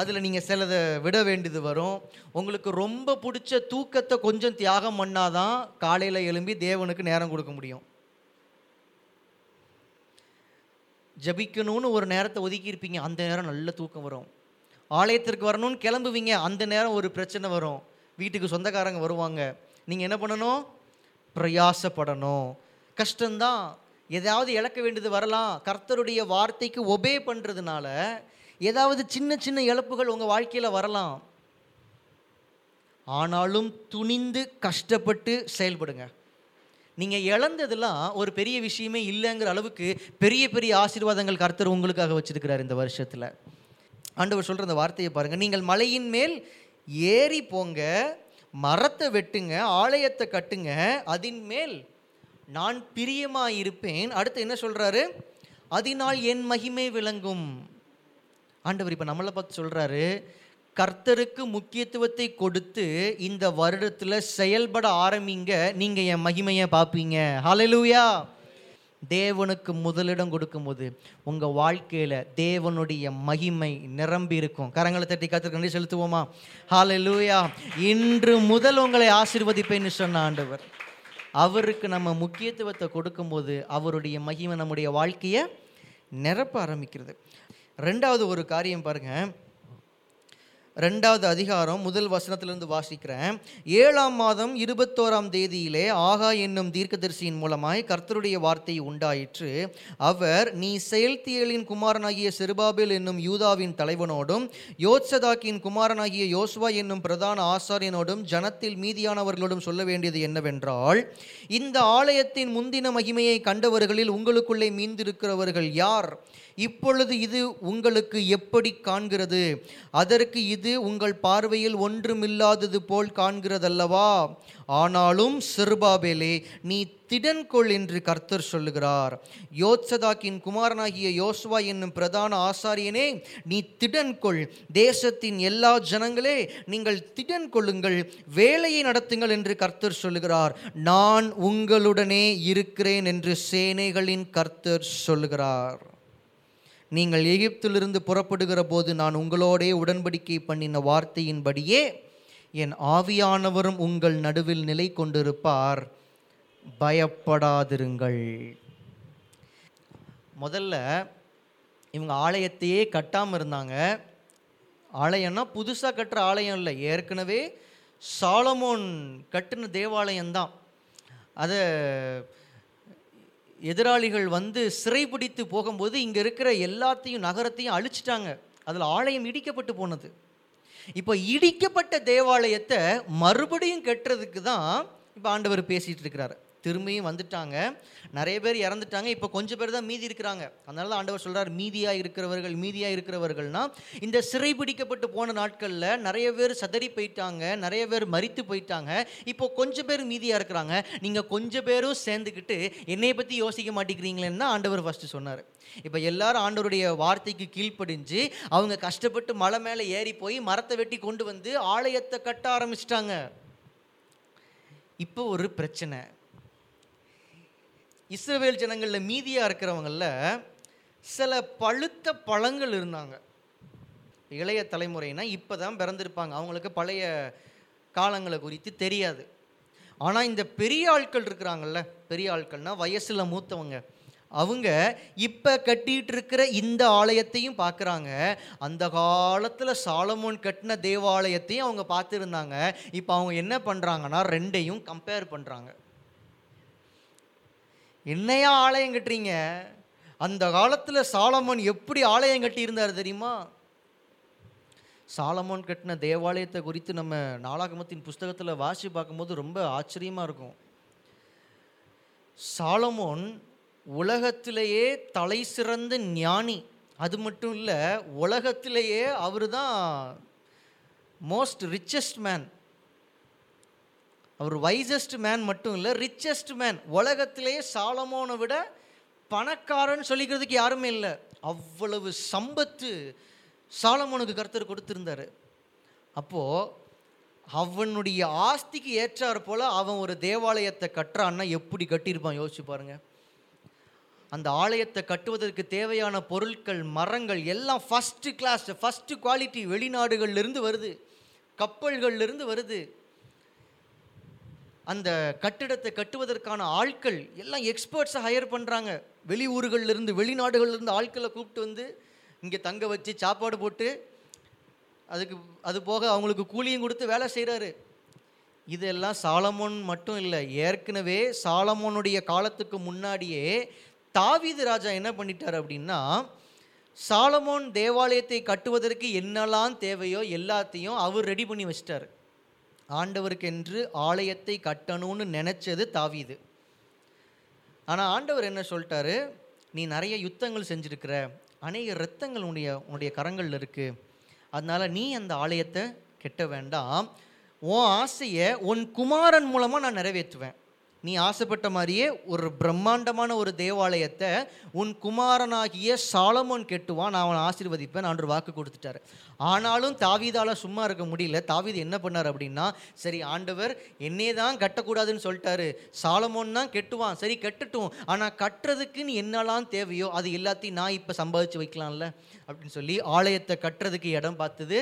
அதில் நீங்கள் சிலதை விட வேண்டியது வரும். உங்களுக்கு ரொம்ப பிடிச்ச தூக்கத்தை கொஞ்சம் தியாகம் பண்ணாதான் காலையில் எழும்பி தேவனுக்கு நேரம் கொடுக்க முடியும். ஜபிக்கணும்னு ஒரு நேரத்தை ஒதுக்கியிருப்பீங்க அந்த நேரம் நல்ல தூக்கம் வரும். ஆலயத்திற்கு வரணும்னு கிளம்புவீங்க அந்த நேரம் ஒரு பிரச்சனை வரும். வீட்டுக்கு சொந்தக்காரங்க வருவாங்க. நீங்கள் என்ன பண்ணணும்? பிரயாசப்படணும். கஷ்டம்தான். எதாவது இழக்க வேண்டியது வரலாம். கர்த்தருடைய வார்த்தைக்கு ஒபே பண்ணுறதுனால ஏதாவது சின்ன சின்ன இழப்புகள் உங்கள் வாழ்க்கையில் வரலாம். ஆனாலும் துணிந்து கஷ்டப்பட்டு செயல்படுங்க. நீங்கள் இழந்ததெல்லாம் ஒரு பெரிய விஷயமே இல்லைங்கிற அளவுக்கு பெரிய பெரிய ஆசீர்வாதங்கள் கர்த்தர் உங்களுக்காக வச்சுருக்கிறார் இந்த வருஷத்தில். ஆண்டவர் சொல்கிற அந்த வார்த்தையை பாருங்கள் நீங்கள் மலையின் மேல் ஏறி போங்க மரத்தை வெட்டுங்க ஆலயத்தை கட்டுங்க அதின் மேல் நான் பிரியமாக இருப்பேன். அடுத்து என்ன சொல்கிறாரு அதனால் என் மகிமை விளங்கும். ஆண்டவர் இப்போ நம்மளை பார்த்து சொல்கிறாரு கர்த்தருக்கு முக்கியத்துவத்தை கொடுத்து இந்த வருடத்தில் செயல்பட ஆரம்பிங்க. நீங்கள் என் மகிமையை பார்ப்பீங்க. ஹலலூயா தேவனுக்கு முதலிடம் கொடுக்கும்போது உங்கள் வாழ்க்கையில் தேவனுடைய மகிமை நிரம்பி இருக்கும். கரங்களை தட்டி கத்திர நன்றி செலுத்துவோமா? ஹalleluya இன்று முதல் உங்களை ஆசிர்வதிப்பேன்னு சொன்ன ஆண்டவர். அவருக்கு நம்ம முக்கியத்துவத்தை கொடுக்கும்போது அவருடைய மகிமை நம்முடைய வாழ்க்கையை நிரப்ப ஆரம்பிக்கிறது. ரெண்டாவது ஒரு காரியம் பாருங்கள் ரெண்டாவது அதிகாரம் முதல் வசனத்திலிருந்து வாசிக்கிறேன். ஏழாம் மாதம் இருபத்தோராம் தேதியிலே ஆகா என்னும் தீர்க்கதரிசியின் மூலமாய் கர்த்தருடைய வார்த்தை உண்டாயிற்று. அவர் நீ செயல்தியலின் குமாரனாகிய செருபாபில் என்னும் யூதாவின் தலைவனோடும் யோத்சதாக்கின் குமாரனாகிய யோசுவா என்னும் பிரதான ஆசாரியனோடும் ஜனத்தில் மீதியானவர்களோடும் சொல்ல வேண்டியது என்னவென்றால் இந்த ஆலயத்தின் முந்தின மகிமையை கண்டவர்களில் உங்களுக்குள்ளே மீந்திருக்கிறவர்கள் யார்? இப்பொழுது இது உங்களுக்கு எப்படி காண்கிறது? அதற்கு இது உங்கள் பார்வையில் ஒன்றுமில்லாதது போல் காண்கிறதல்லவா? ஆனாலும் சிறுபாபேலே நீ திடன்கொள் என்று கர்த்தர் சொல்லுகிறார். யோத்சதாக்கின் குமாரனாகிய யோசுவா என்னும் பிரதான ஆசாரியனே நீ திடன்கொள். தேசத்தின் எல்லா ஜனங்களே நீங்கள் திடன் கொள்ளுங்கள் வேலையை நடத்துங்கள் என்று கர்த்தர் சொல்லுகிறார். நான் உங்களுடனே இருக்கிறேன் என்று சேனைகளின் கர்த்தர் சொல்லுகிறார். நீங்கள் எகிப்திலிருந்து புறப்படுகிற போது நான் உங்களோடே உடன்படிக்கை பண்ணின வார்த்தையின்படியே என் ஆவியானவரும் உங்கள் நடுவில் நிலை கொண்டிருப்பார். பயப்படாதிருங்கள். முதல்ல இவங்க ஆலயத்தையே கட்டாமல் இருந்தாங்க. ஆலயம்னா புதுசாக கட்டுற ஆலயம் இல்லை. ஏற்கனவே சாலமோன் கட்டின தேவாலயம்தான். அதை எதிராளிகள் வந்து சிறைபிடித்து போகும்போது இங்கே இருக்கிற எல்லாத்தையும் நகரத்தையும் அழிச்சிட்டாங்க. அதில் ஆலயம் இடிக்கப்பட்டு போனது. இப்போ இடிக்கப்பட்ட தேவாலயத்தை மறுபடியும் கட்டுறதுக்கு தான் இப்போ ஆண்டவர் பேசிகிட்டு இருக்கிறாரு. திரும்பியும் வந்துட்டாங்க. நிறைய பேர் இறந்துட்டாங்க. இப்போ கொஞ்சம் பேர் தான் மீதி இருக்கிறாங்க. அதனால தான் ஆண்டவர் சொல்கிறார் மீதியாக இருக்கிறவர்கள் மீதியாக இருக்கிறவர்கள்னா இந்த சிறை பிடிக்கப்பட்டு போன நாட்களில் நிறைய பேர் சதறி போயிட்டாங்க. நிறைய பேர் மறித்து போயிட்டாங்க. இப்போ கொஞ்சம் பேர் மீதியாக இருக்கிறாங்க. நீங்கள் கொஞ்சம் பேரும் சேர்ந்துக்கிட்டு என்னை பற்றி யோசிக்க மாட்டேங்கிறீங்களேன்னு தான் ஆண்டவர் ஃபஸ்ட்டு சொன்னார். இப்போ எல்லாரும் ஆண்டவருடைய வார்த்தைக்கு கீழ்ப்படிஞ்சு அவங்க கஷ்டப்பட்டு மலை மேலே ஏறி போய் மரத்தை வெட்டி கொண்டு வந்து ஆலயத்தை கட்ட ஆரம்பிச்சிட்டாங்க. இப்போ ஒரு பிரச்சனை. இஸ்ரவேல் ஜனங்களில் மீதியாக இருக்கிறவங்களில் சில பழுத்த பழங்கள் இருந்தாங்க. இளைய தலைமுறைனா இப்போ தான் பிறந்திருப்பாங்க. அவங்களுக்கு பழைய காலங்களை குறித்து தெரியாது. ஆனால் இந்த பெரிய ஆட்கள் இருக்கிறாங்கல்ல பெரிய ஆட்கள்னால் வயசில் மூத்தவங்க. அவங்க இப்போ கட்டிகிட்டு இருக்கிற இந்த ஆலயத்தையும் பார்க்குறாங்க அந்த காலத்தில் சாலமோன் கட்டின தேவாலயத்தையும் அவங்க பார்த்துருந்தாங்க. இப்போ அவங்க என்ன பண்ணுறாங்கன்னா ரெண்டையும் கம்பேர் பண்ணுறாங்க என்னையா ஆலயம் கட்டுறீங்க? அந்த காலத்தில் சாலமோன் எப்படி ஆலயம் கட்டியிருந்தார் தெரியுமா? சாலமோன் கட்டின தேவாலயத்தை குறித்து நம்ம நாளாகமத்தின் புஸ்தகத்தில் வாசி பார்க்கும்போது ரொம்ப ஆச்சரியமாக இருக்கும். சாலமோன் உலகத்திலேயே தலை சிறந்த ஞானி. அது மட்டும் இல்லை உலகத்திலேயே அவர் தான் மோஸ்ட் ரிச்சஸ்ட் மேன் அவர் வைசஸ்ட் மேன் மட்டும் இல்லை ரிச்சஸ்ட் மேன் உலகத்திலேயே சாலமோனை விட பணக்காரன் சொல்லிக்கிறதுக்கு யாருமே இல்லை. அவ்வளவு சம்பத்து சாலமோனுக்கு கருத்தர் கொடுத்துருந்தாரு. அப்போது அவனுடைய ஆஸ்திக்கு ஏற்றார் போல் அவன் ஒரு தேவாலயத்தை கட்டுறான்னா எப்படி கட்டியிருப்பான்? யோசிச்சு பாருங்க. அந்த ஆலயத்தை கட்டுவதற்கு தேவையான பொருட்கள் மரங்கள் எல்லாம் ஃபஸ்ட்டு கிளாஸ் ஃபஸ்ட்டு குவாலிட்டி வெளிநாடுகள்லேருந்து வருது. கப்பல்கள்லேருந்து வருது. அந்த கட்டிடத்தை கட்டுவதற்கான ஆட்கள் எல்லாம் எக்ஸ்பர்ட்ஸை ஹையர் பண்ணுறாங்க வெளியூர்கள்லேருந்து வெளிநாடுகள்லேருந்து ஆட்களை கூப்பிட்டு வந்து இங்கே தங்க வச்சு சாப்பாடு போட்டு அதுக்கு அது போக அவங்களுக்கு கூலியும் கொடுத்து வேலை செய்கிறாரு இதெல்லாம் சாலமோன் மட்டும் இல்லை ஏற்கனவே சாலமோனுடைய காலத்துக்கு முன்னாடியே தாவீது ராஜா என்ன பண்ணிட்டார் அப்படின்னா சாலமோன் தேவாலயத்தை கட்டுவதற்கு என்னெல்லாம் தேவையோ எல்லாத்தையும் அவர் ரெடி பண்ணி வச்சிட்டாரு. ஆண்டவருக்கென்று ஆலயத்தை கட்டணும்னு நினச்சது தாவீது. ஆனால் ஆண்டவர் என்ன சொல்லிட்டாரு? நீ நிறைய யுத்தங்கள் செஞ்சுருக்கிற. அநேக இரத்தங்கள் உன்னுடைய உன்னுடைய கரங்களில் இருக்குது அதனால் நீ அந்த ஆலயத்தை கெட்ட வேண்டாம். உன் ஆசையை உன் குமாரன் மூலமாக நான் நிறைவேற்றுவேன். நீ ஆசைப்பட்ட மாதிரியே ஒரு பிரம்மாண்டமான ஒரு தேவாலயத்தை உன் குமாரனாகிய சாலமோன் கெட்டுவான் நான் அவனை ஆசீர்வதிப்பேன் ஆண்டு வாக்கு கொடுத்துட்டாரு. ஆனாலும் தாவீதால் சும்மா இருக்க முடியல. தாவீது என்ன பண்ணார் அப்படின்னா சரி ஆண்டவர் என்னே தான் கட்டக்கூடாதுன்னு சொல்லிட்டாரு. சாலமோன் தான் கெட்டுவான். சரி கெட்டுட்டும். ஆனால் கட்டுறதுக்கு நீ என்னெல்லாம் தேவையோ அது எல்லாத்தையும் நான் இப்போ சம்பாதிச்சு வைக்கலாம்ல அப்படின்னு சொல்லி ஆலயத்தை கட்டுறதுக்கு இடம் பார்த்தது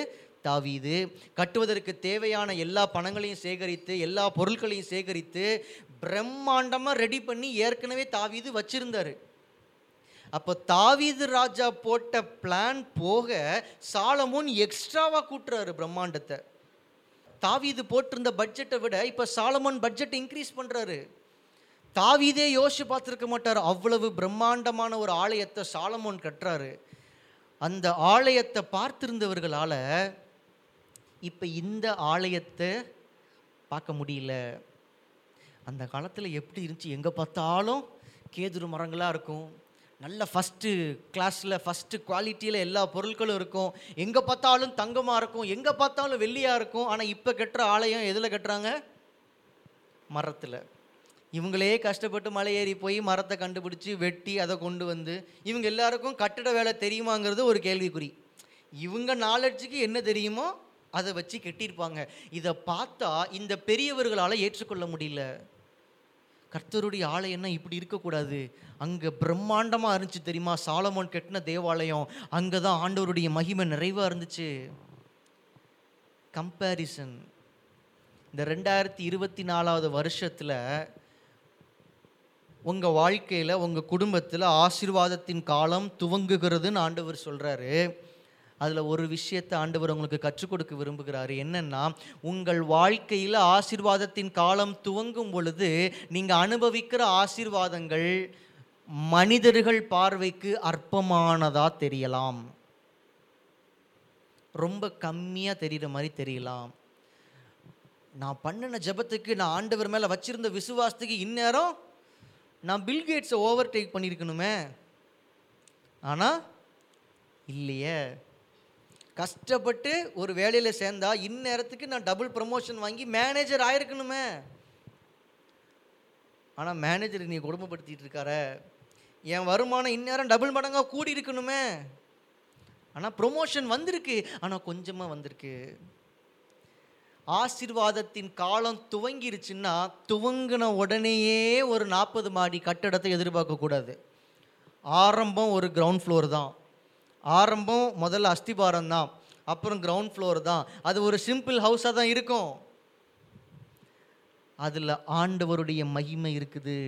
தாவீது கட்டுவதற்கு தேவையான எல்லா பணங்களையும் சேகரித்து எல்லா பொருட்களையும் சேகரித்து பிரம்மாண்டமாக ரெடி பண்ணி ஏற்கனவே தாவீது வச்சிருந்தாரு. அப்போ தாவீது ராஜா போட்ட பிளான் போக சாலமோன் எக்ஸ்ட்ராவாக கூட்டுறாரு பிரம்மாண்டத்தை. தாவீது போட்டிருந்த பட்ஜெட்டை விட இப்போ சாலமோன் பட்ஜெட் இன்க்ரீஸ் பண்ணுறாரு தாவீதே யோசிச்சு பார்த்துருக்க மாட்டார். அவ்வளவு பிரம்மாண்டமான ஒரு ஆலயத்தை சாலமோன் கட்டுறாரு. அந்த ஆலயத்தை பார்த்திருந்தவர்களால் இப்போ இந்த ஆலயத்தை பார்க்க முடியல. அந்த காலத்தில் எப்படி இருந்துச்சு? எங்கே பார்த்தாலும் கேதுரு மரங்களாக இருக்கும். நல்ல ஃபஸ்ட்டு கிளாஸில் ஃபஸ்ட்டு குவாலிட்டியில் எல்லா பொருட்களும் இருக்கும். எங்கே பார்த்தாலும் தங்கமாக இருக்கும். எங்கே பார்த்தாலும் வெள்ளியாக இருக்கும். ஆனால் இப்போ கட்டுற ஆலயம் எதில் கட்டுறாங்க? மரத்தில். இவங்களே கஷ்டப்பட்டு மலை ஏறி போய் மரத்தை கண்டுபிடிச்சி வெட்டி அதை கொண்டு வந்து இவங்க எல்லாருக்கும் கட்டிட வேலை தெரியுமாங்கிறது ஒரு கேள்விக்குறி. இவங்க நாலெட்ஜுக்கு என்ன தெரியுமோ அதை வச்சு கட்டியிருப்பாங்க. இதை பார்த்தா இந்த பெரியவர்களால் ஏற்றுக்கொள்ள முடியல. கர்த்தருடைய ஆலயம்னா இப்படி இருக்கக்கூடாது. அங்கே பிரம்மாண்டமாக இருந்துச்சு தெரியுமா? சாலமோன் கட்டின தேவாலயம். அங்கே தான் ஆண்டவருடைய மகிமை நிறைவாக இருந்துச்சு. கம்பேரிசன் இந்த ரெண்டாயிரத்தி இருபத்தி நாலாவது வருஷத்தில் உங்கள் வாழ்க்கையில் உங்கள் குடும்பத்தில் ஆசீர்வாதத்தின் காலம் துவங்குகிறதுன்னு ஆண்டவர் சொல்கிறாரு அதில் ஒரு விஷயத்தை ஆண்டவர் உங்களுக்கு கற்றுக் கொடுக்க விரும்புகிறாரு. என்னன்னா உங்கள் வாழ்க்கையில் ஆசீர்வாதத்தின் காலம் துவங்கும் பொழுது நீங்கள் அனுபவிக்கிற ஆசீர்வாதங்கள் மனிதர்கள் பார்வைக்கு அற்பமானதாக தெரியலாம். ரொம்ப கம்மியாக தெரிகிற மாதிரி தெரியலாம். நான் பண்ணின ஜெபத்துக்கு நான் ஆண்டவர் மேலே வச்சிருந்த விசுவாசத்துக்கு இந்நேரம் நான் பில்கேட்ஸை ஓவர் டேக் பண்ணியிருக்கணுமே. ஆனால் இல்லையே. கஷ்டப்பட்டு ஒரு வேலையில் சேர்ந்தா இந்நேரத்துக்கு நான் டபுள் ப்ரமோஷன் வாங்கி மேனேஜர் ஆயிருக்கணுமே. ஆனால் மேனேஜர் நீ கொடுமைப்படுத்திட்டு இருக்கார என் வருமானம் இந்நேரம் டபுள் மடங்காக கூடி இருக்கணுமே. ஆனால் ப்ரொமோஷன் வந்திருக்கு. ஆனால் கொஞ்சமாக வந்திருக்கு. ஆசீர்வாதத்தின் காலம் துவங்கிருச்சுன்னா துவங்கின உடனேயே ஒரு நாற்பது மாடி கட்டடத்தை எதிர்பார்க்கக்கூடாது. ஆரம்பம் ஒரு கிரவுண்ட் ஃப்ளோர் தான். ஆரம்பம் முதல்ல அஸ்திபாரம் தான் அப்புறம் கிரவுண்ட் ஃப்ளோர் தான். அது ஒரு சிம்பிள் ஹவுஸாக தான் இருக்கும். அதில் ஆண்டவருடைய மகிமை இருக்குது.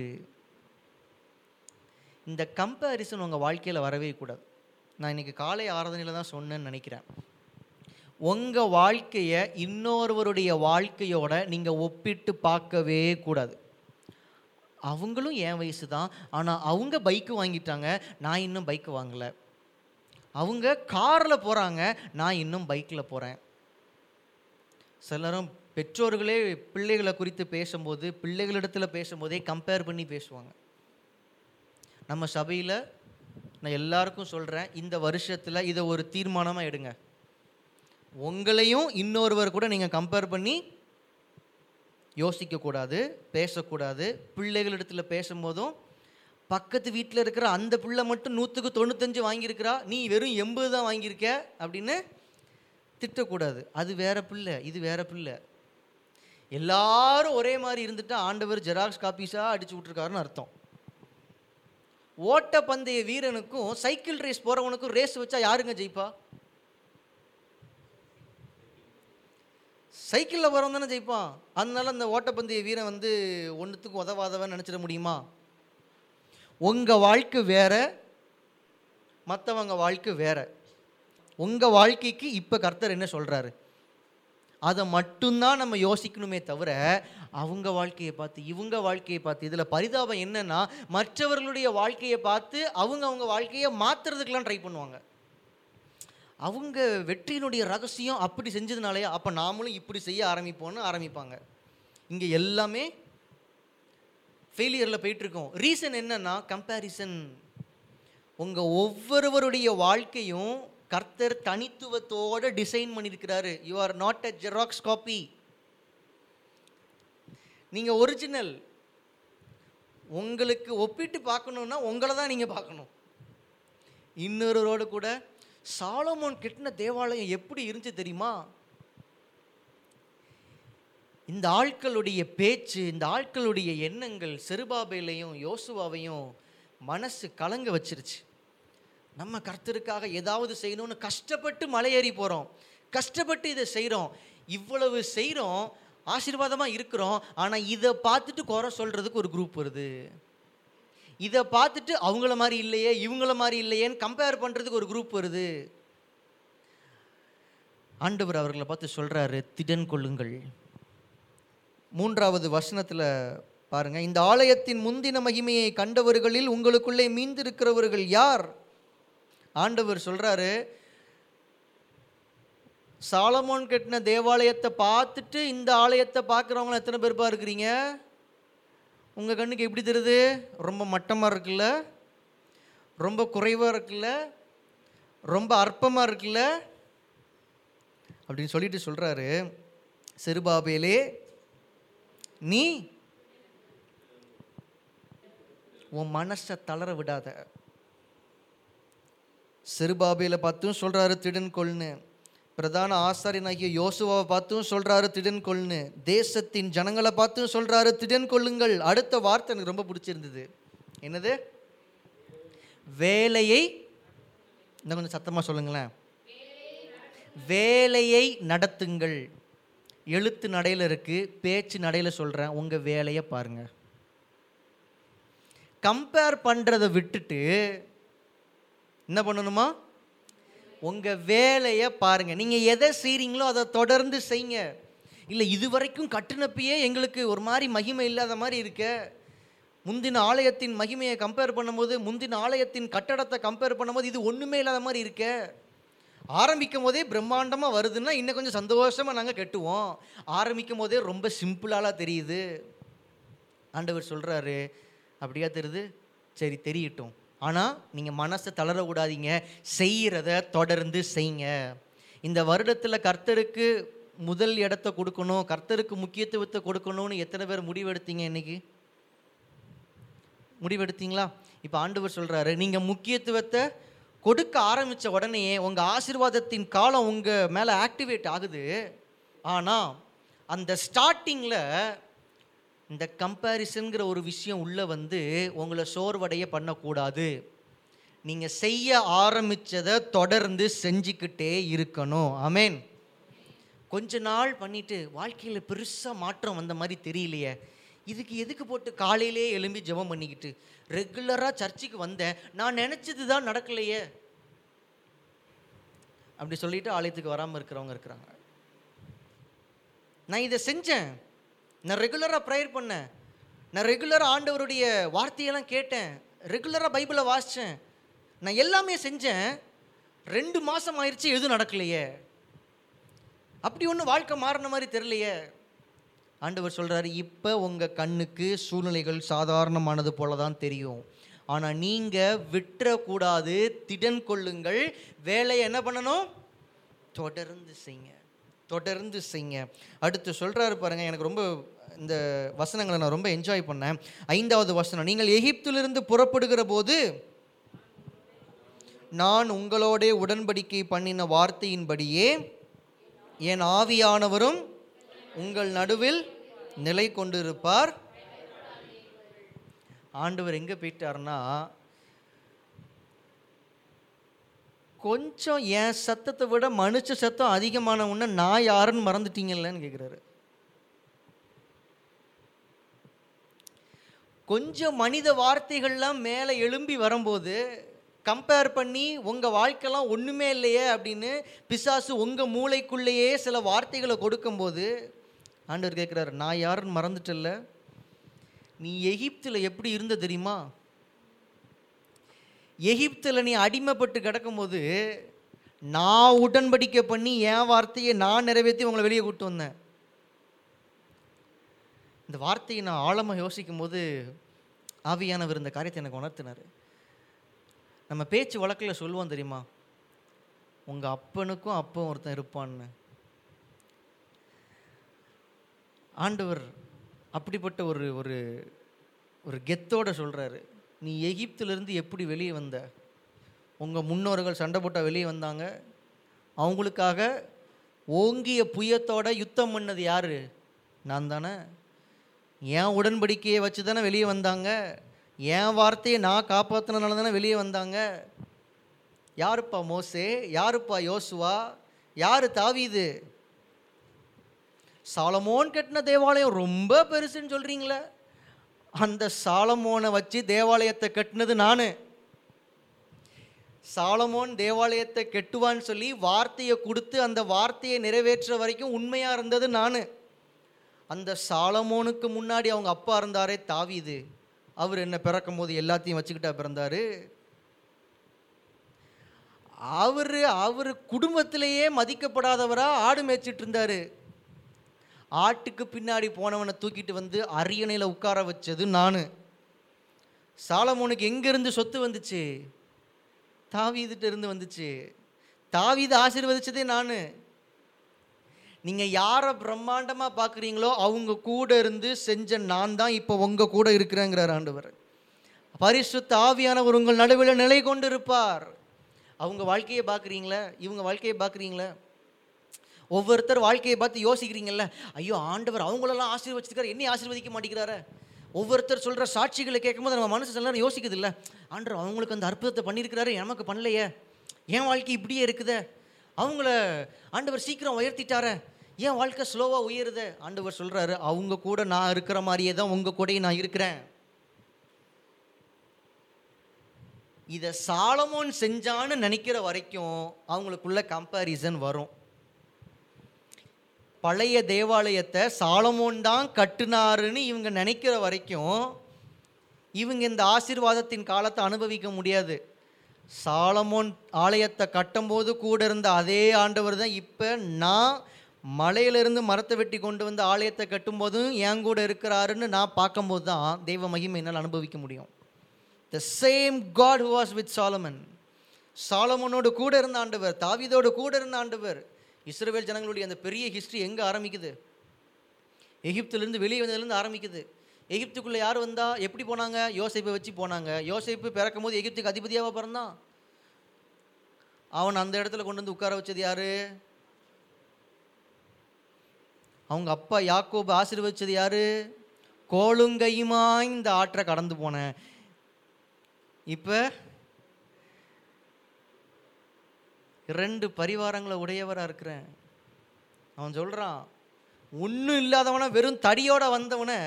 இந்த கம்பேரிசன் உங்கள் வாழ்க்கையில் வரவே கூடாது. நான் இன்னைக்கு காலை ஆராதனையில் தான் சொன்னேன்னு நினைக்கிறேன். உங்கள் வாழ்க்கையை இன்னொருவருடைய வாழ்க்கையோட நீங்கள் ஒப்பிட்டு பார்க்கவே கூடாது. அவங்களும் என் வயசு தான் ஆனால் அவங்க பைக்கு வாங்கிட்டாங்க நான் இன்னும் பைக்கு வாங்கலை. அவங்க காரில் போகிறாங்க நான் இன்னும் பைக்கில் போகிறேன் சிலரும் பெற்றோர்களே பிள்ளைகளை குறித்து பேசும்போது பிள்ளைகளிடத்தில் பேசும்போதே கம்பேர் பண்ணி பேசுவாங்க. நம்ம சபையில் நான் எல்லாருக்கும் சொல்கிறேன் இந்த வருஷத்தில் இதை ஒரு தீர்மானமாக எடுங்க. உங்களையும் இன்னொருவர் கூட நீங்கள் கம்பேர் பண்ணி யோசிக்கக்கூடாது பேசக்கூடாது. பிள்ளைகளிடத்தில் பேசும்போதும் பக்கத்து வீட்டில் இருக்கிற அந்த பிள்ளை மட்டும் நூற்றுக்கு தொண்ணூத்தஞ்சு வாங்கியிருக்கிறா. நீ வெறும் எண்பது தான் வாங்கியிருக்க அப்படின்னு திட்டக்கூடாது. அது வேற பிள்ளை இது வேற பிள்ளை. எல்லாரும் ஒரே மாதிரி இருந்துட்டா ஆண்டவர் ஜெராக்ஸ் காப்பீஸாக அடிச்சு விட்ருக்காருன்னு அர்த்தம். ஓட்ட பந்தய வீரனுக்கும் சைக்கிள் ரேஸ் போகிறவனுக்கும் ரேஸ் வச்சா யாருங்க ஜெயிப்பா? சைக்கிளில் போகிறவன் தானே ஜெயிப்பான். அதனால அந்த ஓட்டப்பந்தய வீரன் வந்து ஒன்றுத்துக்கும் உதவாதவன் நினச்சிட முடியுமா? உங்கள் வாழ்க்கை வேற மற்றவங்க வாழ்க்கை வேறு. உங்கள் வாழ்க்கைக்கு இப்போ கர்த்தர் என்ன சொல்கிறாரு அதை மட்டும்தான் நம்ம யோசிக்கணுமே தவிர அவங்க வாழ்க்கையை பார்த்து இவங்க வாழ்க்கையை பார்த்து இதில் பரிதாபம் என்னென்னா மற்றவர்களுடைய வாழ்க்கையை பார்த்து அவங்க அவங்க வாழ்க்கையை மாற்றுறதுக்கெலாம் ட்ரை பண்ணுவாங்க. அவங்க வெற்றியினுடைய ரகசியம் அப்படி செஞ்சதுனாலயா அப்போ நாமளும் இப்படி செய்ய ஆரம்பிப்போன்னு ஆரம்பிப்பாங்க. இங்கே எல்லாமே ஃபெயிலியரில் போயிட்டுருக்கோம். ரீசன் என்னன்னா கம்பேரிசன் உங்கள் ஒவ்வொருவருடைய வாழ்க்கையும் கர்த்தர் தனித்துவத்தோட டிசைன் பண்ணியிருக்கிறாரு. You are not a xerox copy நீங்கள் ஒரிஜினல் உங்களுக்கு ஒப்பிட்டு பார்க்கணுன்னா உங்களை தான் நீங்கள் பார்க்கணும். இன்னொருவரோடு கூட சாலமோன் கட்டின தேவாலயம் எப்படி இருந்துச்சு தெரியுமா? இந்த ஆட்களுடைய பேச்சு இந்த ஆட்களுடைய எண்ணங்கள் செருபாபேலையும் யோசுவாவையும் மனசு கலங்க வச்சிருச்சு. நம்ம கர்த்தருக்காக ஏதாவது செய்யணும்னு கஷ்டப்பட்டு மலையேறி போகிறோம் கஷ்டப்பட்டு இதை செய்கிறோம் இவ்வளவு செய்கிறோம் ஆசீர்வாதமாக இருக்கிறோம் ஆனால் இதை பார்த்துட்டு குறை சொல்கிறதுக்கு ஒரு குரூப் வருது. இதை பார்த்துட்டு அவங்கள மாதிரி இல்லையே இவங்கள மாதிரி இல்லையேன்னு கம்பேர் பண்ணுறதுக்கு ஒரு குரூப் வருது. ஆண்டவர் அவர்களை பார்த்து சொல்கிறாரு திடன் கொள்ளுங்கள் மூன்றாவது வசனத்தில் பாருங்கள் இந்த ஆலயத்தின் முந்தின மகிமையை கண்டவர்களில் உங்களுக்குள்ளே மீந்திருக்கிறவர்கள் யார்? ஆண்டவர் சொல்கிறாரு சாலமோன் கட்டின தேவாலயத்தை பார்த்துட்டு இந்த ஆலயத்தை பார்க்குறவங்களாம் எத்தனை பேர் இருக்கிறீங்க? உங்கள் கண்ணுக்கு எப்படி தெரியுது? ரொம்ப மட்டமாக இருக்குல்ல? ரொம்ப குறைவாக இருக்குல்ல? ரொம்ப அற்பமாக இருக்குல்ல? அப்படின்னு சொல்லிட்டு சொல்கிறாரு சிறுபாபேலே நீ உன் மனசை தளர விடாத. சிறுபாபேல பார்த்தும் சொல்கிறாரு திடன் கொள்னு. பிரதான ஆசாரியனாகிய யோசுவாவை பார்த்தும் சொல்கிறாரு திடன் கொள்னு. தேசத்தின் ஜனங்களை பார்த்தும் சொல்கிறாரு திடன் கொள்ளுங்கள். அடுத்த வார்த்தை எனக்கு ரொம்ப பிடிச்சிருந்தது. என்னது? வேலையை இன்னும் கொஞ்சம் சத்தமாக சொல்லுங்களேன். வேலையை நடத்துங்கள். எழுத்து நடையில் இருக்குது பேச்சு நடையில் சொல்கிறேன் உங்கள் வேலையை பாருங்கள் கம்பேர் பண்ணுறதை விட்டுட்டு என்ன பண்ணணுமா? உங்கள் வேலையை பாருங்கள் நீங்கள் எதை செய்கிறீங்களோ அதை தொடர்ந்து செய்யுங்க. இல்லை இது வரைக்கும் கட்டினப்பையே எங்களுக்கு ஒரு மாதிரி மகிமை இல்லாத மாதிரி இருக்க. முந்தின ஆலயத்தின் மகிமையை கம்பேர் பண்ணும்போது முந்தின ஆலயத்தின் கட்டடத்தை கம்பேர் பண்ணும்போது இது ஒன்றுமே இல்லாத மாதிரி இருக்க. ஆரம்பிக்கும் போதே பிரம்மாண்டமாக வருதுன்னா இன்னும் கொஞ்சம் சந்தோஷமாக நாங்கள் கட்டுவோம். ஆரம்பிக்கும் போதே ரொம்ப சிம்பிளாலாம் தெரியுது. ஆண்டவர் சொல்கிறாரு அப்படியா தெரியுது? சரி தெரியட்டும். ஆனால் நீங்கள் மனசை தளர செய்கிறத தொடர்ந்து செய்யுங்க இந்த வருடத்தில் கர்த்தருக்கு முதல் இடத்த கொடுக்கணும் கர்த்தருக்கு முக்கியத்துவத்தை கொடுக்கணும்னு எத்தனை பேர் முடிவெடுத்தீங்க இன்னைக்கு? முடிவெடுத்தீங்களா? இப்போ ஆண்டவர் சொல்கிறாரு நீங்கள் முக்கியத்துவத்தை கொடுக்க ஆரம்பித்த உடனே உங்கள் ஆசீர்வாதத்தின் காலம் உங்கள் மேலே ஆக்டிவேட் ஆகுது. ஆனால் அந்த ஸ்டார்டிங்கில் இந்த கம்பேரிசன்கிற ஒரு விஷயம் உள்ளே வந்து உங்களை சோர்வடைய பண்ணக்கூடாது. நீங்கள் செய்ய ஆரம்பித்ததை தொடர்ந்து செஞ்சுக்கிட்டே இருக்கணும். அமேன் கொஞ்ச நாள் பண்ணிவிட்டு வாழ்க்கையில் பெருசாக மாற்றம் வந்த மாதிரி தெரியலையே. இதுக்கு எதுக்கு போட்டு காலையிலே எழும்பி ஜெபம் பண்ணிக்கிட்டு? ரெகுலராக சர்ச்சுக்கு வந்தேன். நான் நினச்சது தான் நடக்கலையே. அப்படி சொல்லிட்டு ஆலயத்துக்கு வராமல் இருக்கிறவங்க இருக்கிறாங்க. நான் இதை செஞ்சேன். நான் ரெகுலராக ப்ரேயர் பண்ணேன். நான் ரெகுலராக ஆண்டவருடைய வார்த்தையெல்லாம் கேட்டேன். ரெகுலராக பைபிளை வாசித்தேன் நான் எல்லாமே செஞ்சேன். ரெண்டு மாதம் ஆயிடுச்சு எதுவும் நடக்கலையே. அப்படி ஒன்றும் வாழ்க்கை மாறின மாதிரி தெரியலையே. ஆண்டவர் சொல்கிறாரு இப்போ உங்கள் கண்ணுக்கு சூழ்நிலைகள் சாதாரணமானது போல தான் தெரியும். ஆனால் நீங்கள் விட்டுறக்கூடாது. திடன் கொள்ளுங்கள். வேலையை என்ன பண்ணணும்? தொடர்ந்து செய்யுங்க. தொடர்ந்து செய்யுங்க. அடுத்து சொல்கிறாரு பாருங்கள் எனக்கு ரொம்ப இந்த வசனங்களை நான் ரொம்ப என்ஜாய் பண்ணேன். ஐந்தாவது வசனம் நீங்கள் எகிப்திலிருந்து புறப்படுகிற போது நான் உங்களோடே உடன்படிக்கை பண்ணின வார்த்தையின்படியே என் ஆவியானவரும் உங்கள் நடுவில் நிலை கொண்டிருப்பார். ஆண்டவர் எங்கே போயிட்டார்னா கொஞ்சம் என் சத்தத்தை விட மனுஷ சத்தம் அதிகமான உடனே நான் யாருன்னு மறந்துட்டீங்கல்லன்னு கேட்குறாரு கொஞ்சம் மனித வார்த்தைகள்லாம் மேலே எழும்பி வரும்போது கம்பேர் பண்ணி உங்கள் வாழ்க்கைலாம் ஒன்றுமே இல்லையே அப்படின்னு பிசாசு உங்கள் மூளைக்குள்ளேயே சில வார்த்தைகளை கொடுக்கும்போது ஆண்டவர் கேட்குறாரு நான் யாருன்னு மறந்துட்டல்ல நீ எகிப்தில் எப்படி இருந்த தெரியுமா? எகிப்தில் நீ அடிமைப்பட்டு கிடக்கும்போது நான் உடன்படிக்கை பண்ணி என் வார்த்தையை நான் நிறைவேற்றி உங்களை வெளியே கூட்டு வந்தேன். இந்த வார்த்தையை நான் ஆழமாக யோசிக்கும் போது ஆவியானவர் இந்த காரியத்தை எனக்கு உணர்த்தினார். நம்ம பேச்சு வழக்கில் சொல்லுவோம் தெரியுமா? உங்கள் அப்பனுக்கும் அப்பன் ஒருத்தன் இருப்பான்னு. ஆண்டவர் அப்படிப்பட்ட ஒரு ஒரு ஒரு கெத்தோட சொல்கிறாரு நீ எகிப்திலிருந்து எப்படி வெளியே வந்த? உங்கள் முன்னோர்கள் சண்டை போட்டால் வெளியே வந்தாங்க. அவங்களுக்காக ஓங்கிய புயத்தோட யுத்தம் பண்ணது யார்? நான் தானே. என் உடன்படிக்கையை வச்சு தானே வெளியே வந்தாங்க. என் வார்த்தையை நான் காப்பாற்றினால தானே வெளியே வந்தாங்க. யாருப்பா மோசே? யாருப்பா யோசுவா? யார் தாவீது? சாலமோன் கட்டின தேவாலயம் ரொம்ப பெருசுன்னு சொல்கிறீங்களே அந்த சாலமோனை வச்சு தேவாலயத்தை கட்டினது நான். சாலமோன் தேவாலயத்தை கெட்டுவான்னு சொல்லி வார்த்தையை கொடுத்து அந்த வார்த்தையை நிறைவேற்ற வரைக்கும் உண்மையாக இருந்தது நான். அந்த சாலமோனுக்கு முன்னாடி அவங்க அப்பா இருந்தாரே தாவிது அவர் என்ன பிறக்கும் போது எல்லாத்தையும் வச்சுக்கிட்டா பிறந்தாரு. அவர் அவர் குடும்பத்திலேயே மதிக்கப்படாதவராக ஆடு மேய்ச்சிட்டு இருந்தார். ஆட்டுக்கு பின்னாடி போனவனை தூக்கிட்டு வந்து அரியணையில் உட்கார வச்சது நான். சாலமோனுக்கு எங்கேருந்து சொத்து வந்துச்சு? தாவீதுட்டு இருந்து வந்துச்சு. தாவீது ஆசீர்வதிச்சதே நான். நீங்கள் யாரை பிரம்மாண்டமாக பார்க்குறீங்களோ அவங்க கூட இருந்து செஞ்ச நான் தான் இப்போ உங்கள் கூட இருக்கிறேங்கிறார் ஆண்டவர். பரிசுத்த ஆவியானவர் உங்கள் நடுவில் நிலை கொண்டு இருப்பார் அவங்க வாழ்க்கையை பார்க்குறீங்களா? இவங்க வாழ்க்கையை பார்க்குறீங்களா? ஒவ்வொருத்தர் வாழ்க்கையை பார்த்து யோசிக்கிறீங்கல்ல ஐயோ ஆண்டவர் அவங்களெல்லாம் ஆசீர்வச்சிருக்காரு என்னை ஆசீர்வதிக்க மாட்டேங்கிறாரு? ஒவ்வொருத்தர் சொல்கிற சாட்சிகளை கேட்கும்போது நம்ம மனசு சில நேரம் யோசிக்குது இல்லை. ஆண்டவர் அவங்களுக்கு அந்த அற்புதத்தை பண்ணியிருக்கிறாரு நமக்கு பண்ணலையே. என் வாழ்க்கை இப்படியே இருக்குதே. அவங்கள ஆண்டவர் சீக்கிரம் உயர்த்திட்டாரே. ஏன் வாழ்க்கை ஸ்லோவாக உயருது. ஆண்டவர் சொல்கிறாரு அவங்க கூட நான் இருக்கிற மாதிரியே தான் உங்கள் கூடயும் நான் இருக்கிறேன். இதை சாலமோன் செஞ்சான்னு நினைக்கிற வரைக்கும் அவங்களுக்குள்ள கம்பேரிசன் வரும். பழைய தேவாலயத்தை சாலமோன் தான் கட்டுனாருன்னு இவங்க நினைக்கிற வரைக்கும் இவங்க இந்த ஆசீர்வாதத்தின் காலத்தை அனுபவிக்க முடியாது. சாலமோன் ஆலயத்தை கட்டும்போது கூட இருந்த அதே ஆண்டவர் தான் இப்போ நான் மலையிலிருந்து மரத்தை வெட்டி கொண்டு வந்து ஆலயத்தை கட்டும்போதும் என் கூட இருக்கிறாருன்னு நான் பார்க்கும்போது தான் தெய்வ மகிமை என்னால் அனுபவிக்க முடியும். The same God who was with Solomon சாலமோனோடு கூட இருந்த ஆண்டவர் தாவிதோடு கூட இருந்த ஆண்டவர் இஸ்ரவேல் ஜனங்களுடைய அந்த பெரிய ஹிஸ்ட்ரி எங்கே ஆரம்பிக்குது? எகிப்திலிருந்து வெளியே வந்ததுலேருந்து ஆரம்பிக்குது. எகிப்துக்குள்ளே யார் வந்தால் எப்படி போனாங்க? யோசைப்பை வச்சு போனாங்க. யோசைப்பு பிறக்கும் போது எகிப்துக்கு அதிபதியாக பிறந்தான் அவன் அந்த இடத்துல கொண்டு வந்து உட்கார வச்சது யார்? அவங்க அப்பா யாக்கோபு ஆசீர்வதிச்சது யார்? கோளுங்கையுமா இந்த ஆற்றை கடந்து போனேன் இப்போ ரெண்டு பரிவாரங்களை உடையவராக இருக்கிறேன். அவன் சொல்கிறான் ஒன்றும் இல்லாதவனை வெறும் தடியோடு வந்தவனை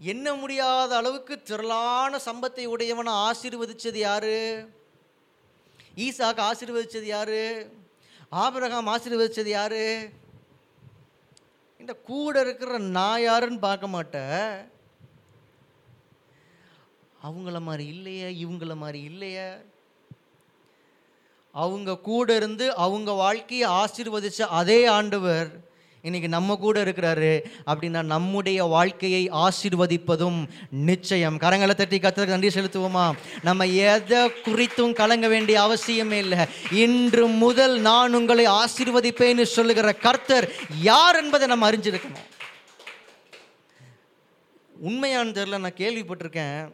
எண்ண முடியாத அளவுக்கு திரளான சம்பத்தை உடையவனை ஆசீர்வதித்தது யார்? ஈசாக்கு ஆசீர்வதித்தது யாரு? ஆபிரகாம் ஆசீர்வதித்தது யார்? இந்த கூட இருக்கிற நான் யாருன்னு பார்க்க மாட்டேன் அவங்கள மாதிரி இல்லையே இவங்கள மாதிரி இல்லையே. அவங்க கூட இருந்து அவங்க வாழ்க்கையை ஆசீர்வதித்த அதே ஆண்டவர் இன்னைக்கு நம்ம கூட இருக்கிறாரு. அப்படின்னா நம்முடைய வாழ்க்கையை ஆசீர்வதிப்பதும் நிச்சயம். கரங்களை தட்டி கத்தருக்கு நன்றி செலுத்துவோமா? நம்ம எதை குறித்தும் கலங்க வேண்டிய அவசியமே இல்லை. இன்று முதல் நான் உங்களை ஆசீர்வதிப்பேன்னு சொல்லுகிற கர்த்தர் யார் என்பதை நம்ம அறிஞ்சிருக்கணும். உண்மையான தெரியல நான் கேள்விப்பட்டிருக்கேன்.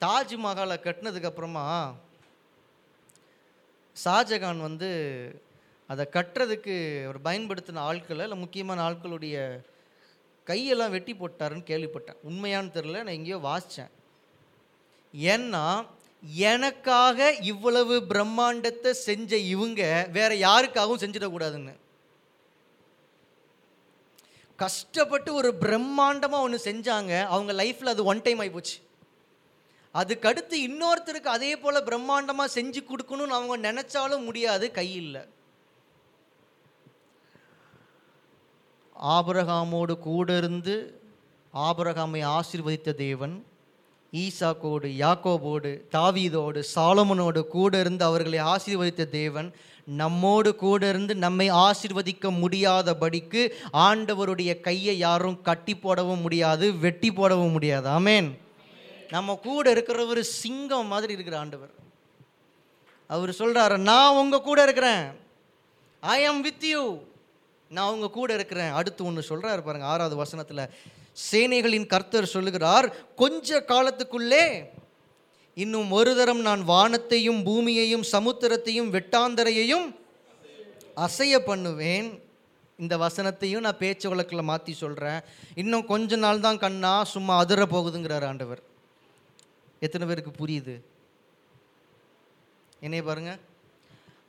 தாஜ்மஹாலை கட்டினதுக்கப்புறமா ஷாஜகான் வந்து அதை கட்டுறதுக்கு அவர் பயன்படுத்தின ஆட்களை இல்லை முக்கியமான ஆட்களுடைய கையெல்லாம் வெட்டி போட்டாருன்னு கேள்விப்பட்டேன். உண்மையானு தெரில நான் எங்கேயோ வாசித்தேன். ஏன்னா எனக்காக இவ்வளவு பிரம்மாண்டத்தை செஞ்ச இவங்க வேற யாருக்காகவும் செஞ்சிடக்கூடாதுன்னு. கஷ்டப்பட்டு ஒரு பிரம்மாண்டமாக ஒன்று செஞ்சாங்க அவங்க லைஃப்பில் அது ஒன் டைம் ஆகிப்போச்சு அதுக்கடுத்து இன்னொருத்தருக்கு அதே போல் பிரம்மாண்டமாக செஞ்சு கொடுக்கணும்னு அவங்க நினச்சாலும் முடியாது கையில் ஆபரகாமோடு கூட இருந்து ஆபரகாமை ஆசிர்வதித்த தேவன் ஈசாக்கோடு யாக்கோபோடு தாவீதோடு சாலமனோடு கூட இருந்து அவர்களை ஆசீர்வதித்த தேவன் நம்மோடு கூட இருந்து நம்மை ஆசிர்வதிக்க முடியாதபடிக்கு ஆண்டவருடைய கையை யாரும் கட்டி போடவும் முடியாது வெட்டி போடவும் முடியாது. ஆமேன். நம்ம கூட இருக்கிறவர் சிங்கம் மாதிரி இருக்கிற ஆண்டவர். அவர் சொல்கிறார் நான் உங்கள் கூட இருக்கிறேன். ஐ am வித் யூ நான் உங்கள் கூட இருக்கிறேன். அடுத்து ஒன்று சொல்கிறார் பாருங்க ஆறாவது வசனத்தில். சேனைகளின் கர்த்தர் சொல்லுகிறார் கொஞ்ச காலத்துக்குள்ளே இன்னும் ஒரு தரம் நான் வானத்தையும் பூமியையும் சமுத்திரத்தையும் வெட்டாந்தரையையும் அசைய பண்ணுவேன். இந்த வசனத்தையும் நான் பேச்சு வழக்கில் மாற்றி சொல்கிறேன் இன்னும் கொஞ்ச நாள் தான் கண்ணா சும்மா அதிர போகுதுங்கிறார் ஆண்டவர். எத்தனை பேருக்கு புரியுது? என்னைய பாருங்க.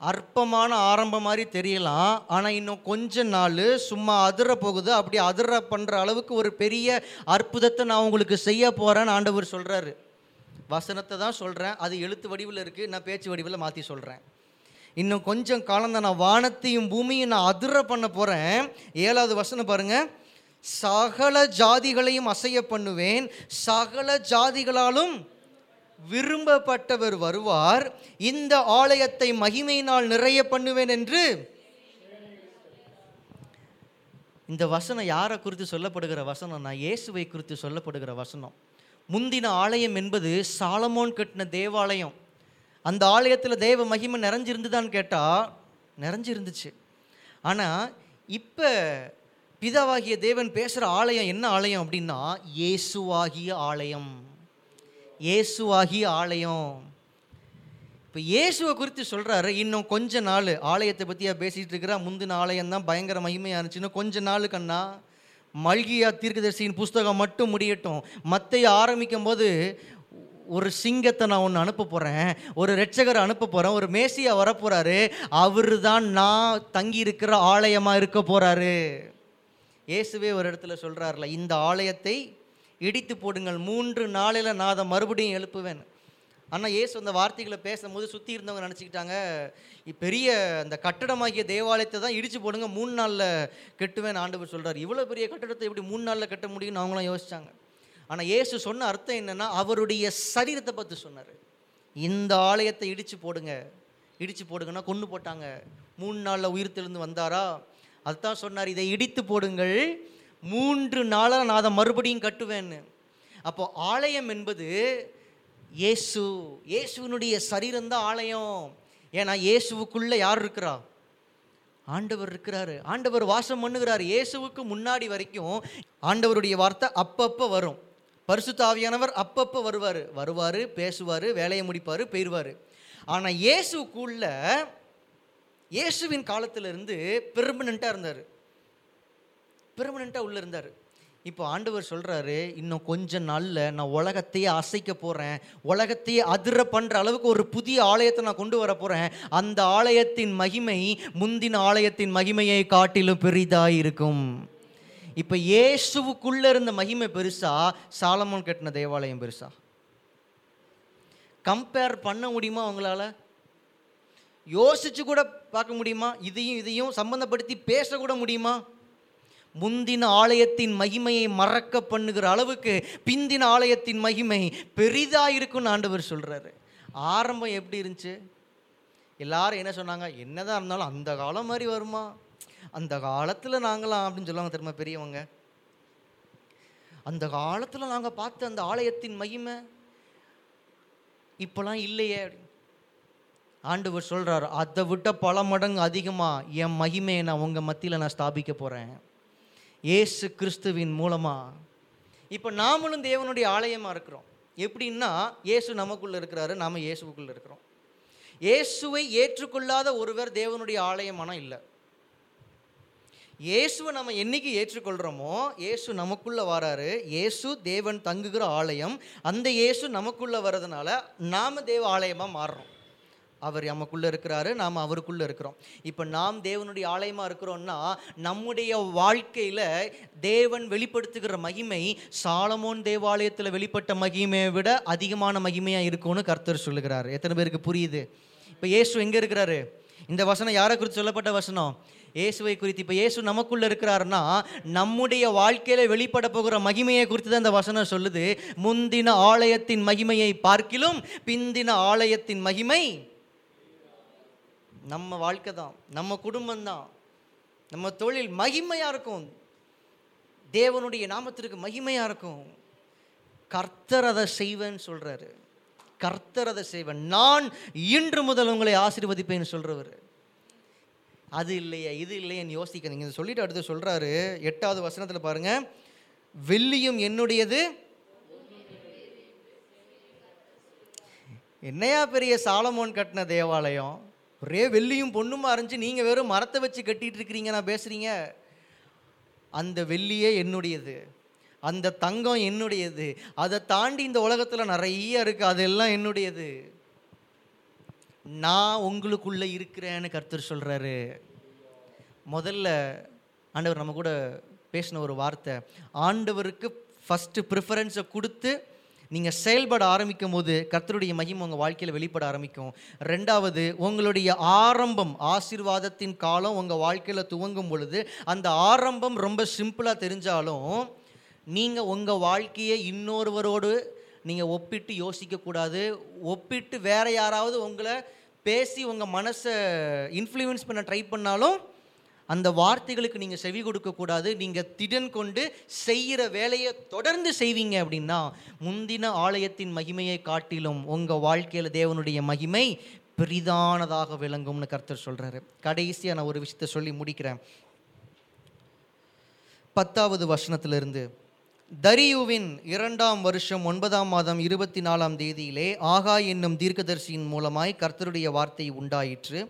அற்பமான ஆரம்பம் மாதிரி தெரியலாம். ஆனால் இன்னும் கொஞ்ச நாள் சும்மா அதிர போகுது. அப்படி அதிர பண்ணுற அளவுக்கு ஒரு பெரிய அற்புதத்தை நான் உங்களுக்கு செய்ய போகிறேன்னு ஆண்டவர் சொல்கிறாரு வசனத்தை தான் சொல்கிறேன் அது எழுத்து வடிவில் இருக்குது நான் பேச்சு வடிவில் மாற்றி சொல்கிறேன் இன்னும் கொஞ்சம் காலம் தான் நான் வானத்தையும் பூமியும் நான் அதிர பண்ண போகிறேன் ஏழாவது வசனம் பாருங்க. சகல ஜாதிகளையும் அசைய பண்ணுவேன். சகல ஜாதிகளாலும் விரும்பப்பட்டவர் வருவார். இந்த ஆலயத்தை மகிமையினால் நிறைய பண்ணுவேன் என்று. இந்த வசனம் யாரை குறித்து சொல்லப்படுகிற வசனம்? நான் இயேசுவை குறித்து சொல்லப்படுகிற வசனம். முந்தின ஆலயம் என்பது சாலமோன் கட்டின தேவாலயம். அந்த ஆலயத்தில் தேவ மகிமை நிறைஞ்சிருந்துதான்னு கேட்டால் நிறைஞ்சிருந்துச்சு. ஆனால் இப்போ பிதாவாகிய தேவன் பேசுகிற ஆலயம் என்ன ஆலயம் அப்படின்னா இயேசுவாகிய ஆலயம். இயேசுவாகிய ஆலயம். இப்போ இயேசுவை குறித்து சொல்கிறாரு இன்னும் கொஞ்ச நாள். ஆலயத்தை பற்றியா பேசிகிட்டு இருக்கிறா முந்தின ஆலயம் தான் பயங்கர மகிமையாக இருந்துச்சுன்னு கொஞ்ச நாள் கண்ணா மல்கியா தீர்க்கதரிசியின் புஸ்தகம் மட்டும் முடியட்டும். மத்தைய ஆரம்பிக்கும் போது ஒரு சிங்கத்தை நான் ஒன்று அனுப்ப போகிறேன் ஒரு ரட்சகரை அனுப்ப போகிறேன் ஒரு மேசியா வரப்போகிறாரு அவர் தான் நான் தங்கி இருக்கிற ஆலயமாக இருக்க போகிறாரு இயேசுவே ஒரு இடத்துல சொல்கிறார்ல இந்த ஆலயத்தை இடித்து போடுங்கள். மூன்று நாளில் நான் அதை மறுபடியும் எழுப்புவேன். ஆனால் ஏசு அந்த வார்த்தைகளை பேசும்போது சுற்றி இருந்தவங்க நினச்சிக்கிட்டாங்க பெரிய அந்த கட்டடமாகிய தேவாலயத்தை தான் இடித்து போடுங்க மூணு நாளில் கெட்டுவேன். ஆண்டவர் சொல்கிறார் இவ்வளோ பெரிய கட்டடத்தை எப்படி மூணு நாளில் கட்ட முடியும்னு அவங்களாம் யோசிச்சாங்க. ஆனால் ஏசு சொன்ன அர்த்தம் என்னென்னா அவருடைய சரீரத்தை பற்றி சொன்னார். இந்த ஆலயத்தை இடித்து போடுங்க. இடித்து போடுங்கன்னா கொண்டு போட்டாங்க. மூணு நாளில் உயிர் தெழுந்து வந்தாரா? அதுதான் சொன்னார். இதை இடித்து போடுங்கள். மூன்று நாளாக நான் அதை மறுபடியும் கட்டுவேன்னு. அப்போ ஆலயம் என்பது இயேசு இயேசுவினுடைய சரீரம்தான் ஆலயம். ஏன்னா இயேசுவுக்குள்ளே யார் இருக்கிறா? ஆண்டவர் இருக்கிறாரு. ஆண்டவர் வாசம் பண்ணுகிறார். இயேசுவுக்கு முன்னாடி வரைக்கும் ஆண்டவருடைய வார்த்தை அப்பப்போ வரும். பரிசு தாவியானவர் அப்பப்போ வருவார். வருவார் பேசுவார் வேலையை முடிப்பார் போயிடுவார் ஆனால் இயேசுக்குள்ள இயேசுவின் காலத்திலிருந்து பெர்மனண்ட்டாக இருந்தார். பெர்மனண்ட்டாக உள்ளே இருந்தார். இப்போ ஆண்டவர் சொல்கிறாரு இன்னும் கொஞ்ச நாளில் நான் உலகத்தையே அசைக்க போகிறேன் உலகத்தையே அதிர பண்ணுற அளவுக்கு ஒரு புதிய ஆலயத்தை நான் கொண்டு வர போகிறேன் அந்த ஆலயத்தின் மகிமை முந்தின ஆலயத்தின் மகிமையை காட்டிலும் பெரிதாக இருக்கும். இப்போ இயேசுவுக்குள்ளே இருந்த மகிமை பெருசா சாலமோன் கட்டின தேவாலயம் பெருசா? கம்பேர் பண்ண முடியுமா அவங்களால யோசிச்சு கூட பார்க்க முடியுமா? இதையும் இதையும் சம்பந்தப்படுத்தி பேசக்கூட முடியுமா? முந்தின ஆலயத்தின் மகிமையை மறக்க பண்ணுகிற அளவுக்கு பிந்தின ஆலயத்தின் மகிமை பெரிதாக இருக்குன்னு ஆண்டவர் சொல்கிறாரு ஆரம்பம் எப்படி இருந்துச்சு? எல்லாரும் என்ன சொன்னாங்க? என்னதான் இருந்தாலும் அந்த காலம் மாதிரி வருமா? அந்த காலத்தில் நாங்களாம் அப்படின்னு சொல்லுவாங்க தெரியுமா பெரியவங்க? அந்த காலத்தில் நாங்கள் பார்த்த அந்த ஆலயத்தின் மகிமை இப்போலாம் இல்லையே ஆண்டவர் சொல்கிறார் அதை விட்ட பல மடங்கு அதிகமாக என் மகிமையை நான் உங்கள் மத்தியில் நான் ஸ்தாபிக்க போகிறேன் இயேசு கிறிஸ்துவின் மூலமாக இப்போ நாமளும் தேவனுடைய ஆலயமாக இருக்கிறோம். எப்படின்னா இயேசு நமக்குள்ளே இருக்கிறாரு நாம் இயேசுக்குள்ளே இருக்கிறோம். இயேசுவை ஏற்றுக்கொள்ளாத ஒருவர் தேவனுடைய ஆலயமானால் இல்லை. இயேசுவை நம்ம என்னைக்கு ஏற்றுக்கொள்கிறோமோ இயேசு நமக்குள்ளே வராரு. இயேசு தேவன் தங்குகிற ஆலயம். அந்த இயேசு நமக்குள்ளே வர்றதுனால நாம் தேவ ஆலயமாக மாறுறோம். அவர் நமக்குள்ளே இருக்கிறாரு நாம் அவருக்குள்ளே இருக்கிறோம். இப்போ நாம் தேவனுடைய ஆலயமாக இருக்கிறோம்னா நம்முடைய வாழ்க்கையில் தேவன் வெளிப்படுத்துகிற மகிமை சாலமோன் தேவாலயத்தில் வெளிப்பட்ட மகிமையை விட அதிகமான மகிமையாக இருக்கும்னு கர்த்தர் சொல்லுகிறார். எத்தனை பேருக்கு புரியுது? இப்போ இயேசு எங்கே இருக்கிறாரு? இந்த வசனம் யாரை குறித்து சொல்லப்பட்ட வசனம்? இயேசுவை குறித்து. இப்போ இயேசு நமக்குள்ளே இருக்கிறாருன்னா நம்முடைய வாழ்க்கையில் வெளிப்பட போகிற மகிமையை குறித்து தான் இந்த வசனம் சொல்லுது. முந்தின ஆலயத்தின் மகிமையை பார்க்கிலும் பிந்தின ஆலயத்தின் மகிமை நம்ம வாழ்க்கை தான் நம்ம குடும்பம் தான் நம்ம தொழில் மகிமையாக இருக்கும். தேவனுடைய நாமத்திற்கு மகிமையாக இருக்கும். கர்த்தர் அதை செய்வேன்னு சொல்கிறாரு கர்த்தர் அதை செய்வேன். நான் இன்று முதல் உங்களை ஆசீர்வதிப்பேன்னு சொல்கிறவர் அது இல்லையா இது இல்லையேன்னு யோசிக்க நீங்கள் சொல்லிட்டு அடுத்து சொல்கிறாரு எட்டாவது வசனத்தில் பாருங்கள் வெள்ளியும் என்னுடையது? என்னையா பெரிய சாலமோன் கட்டின தேவாலயம்? ஒரே வெள்ளியும் பொண்ணுமா இருந்துச்சு நீங்கள் வெறும் மரத்தை வச்சு கட்டிகிட்டு இருக்கிறீங்க நான் பேசுகிறீங்க அந்த வெள்ளியே என்னுடையது. அந்த தங்கம் என்னுடையது. அதை தாண்டி இந்த உலகத்தில் நிறைய இருக்குது அதெல்லாம் என்னுடையது. நான் உங்களுக்குள்ளே இருக்கிறேன்னு கர்த்தர் சொல்கிறாரு முதல்ல ஆண்டவர் நம்ம கூட பேசின ஒரு வார்த்தை. ஆண்டவருக்கு ஃபஸ்ட்டு ப்ரிஃபரன்ஸை கொடுத்து நீங்கள் செயல்பட ஆரம்பிக்கும் போது கர்த்தருடைய மகிமை உங்கள் வாழ்க்கையில் வெளிப்பட ஆரம்பிக்கும். ரெண்டாவது உங்களுடைய ஆரம்பம் ஆசீர்வாதத்தின் காலம் உங்கள் வாழ்க்கையில் துவங்கும் பொழுது அந்த ஆரம்பம் ரொம்ப சிம்பிளாக தெரிஞ்சாலும் நீங்கள் உங்கள் வாழ்க்கையை இன்னொருவரோடு நீங்கள் ஒப்பிட்டு யோசிக்கக்கூடாது ஒப்பிட்டு வேற யாராவது உங்களை பேசி உங்கள் மனசை இன்ஃப்ளூயன்ஸ் பண்ண ட்ரை பண்ணாலும் அந்த வார்த்தைகளுக்கு நீங்கள் செவி கொடுக்கக்கூடாது நீங்கள் திடன் கொண்டு செய்கிற வேலையை தொடர்ந்து செய்வீங்க அப்படின்னா முந்தின ஆலயத்தின் மகிமையை காட்டிலும் உங்கள் வாழ்க்கையில் தேவனுடைய மகிமை பெரிதானதாக விளங்கும்னு கர்த்தர் சொல்கிறாரு கடைசியாக நான் ஒரு விஷயத்தை சொல்லி முடிக்கிறேன். பத்தாவது வசனத்திலிருந்து தரியுவின் இரண்டாம் வருஷம் ஒன்பதாம் மாதம் இருபத்தி நாலாம் தேதியிலே ஆகா என்னும் தீர்க்கதரிசியின் மூலமாய் கர்த்தருடைய வார்த்தை உண்டாயிற்று.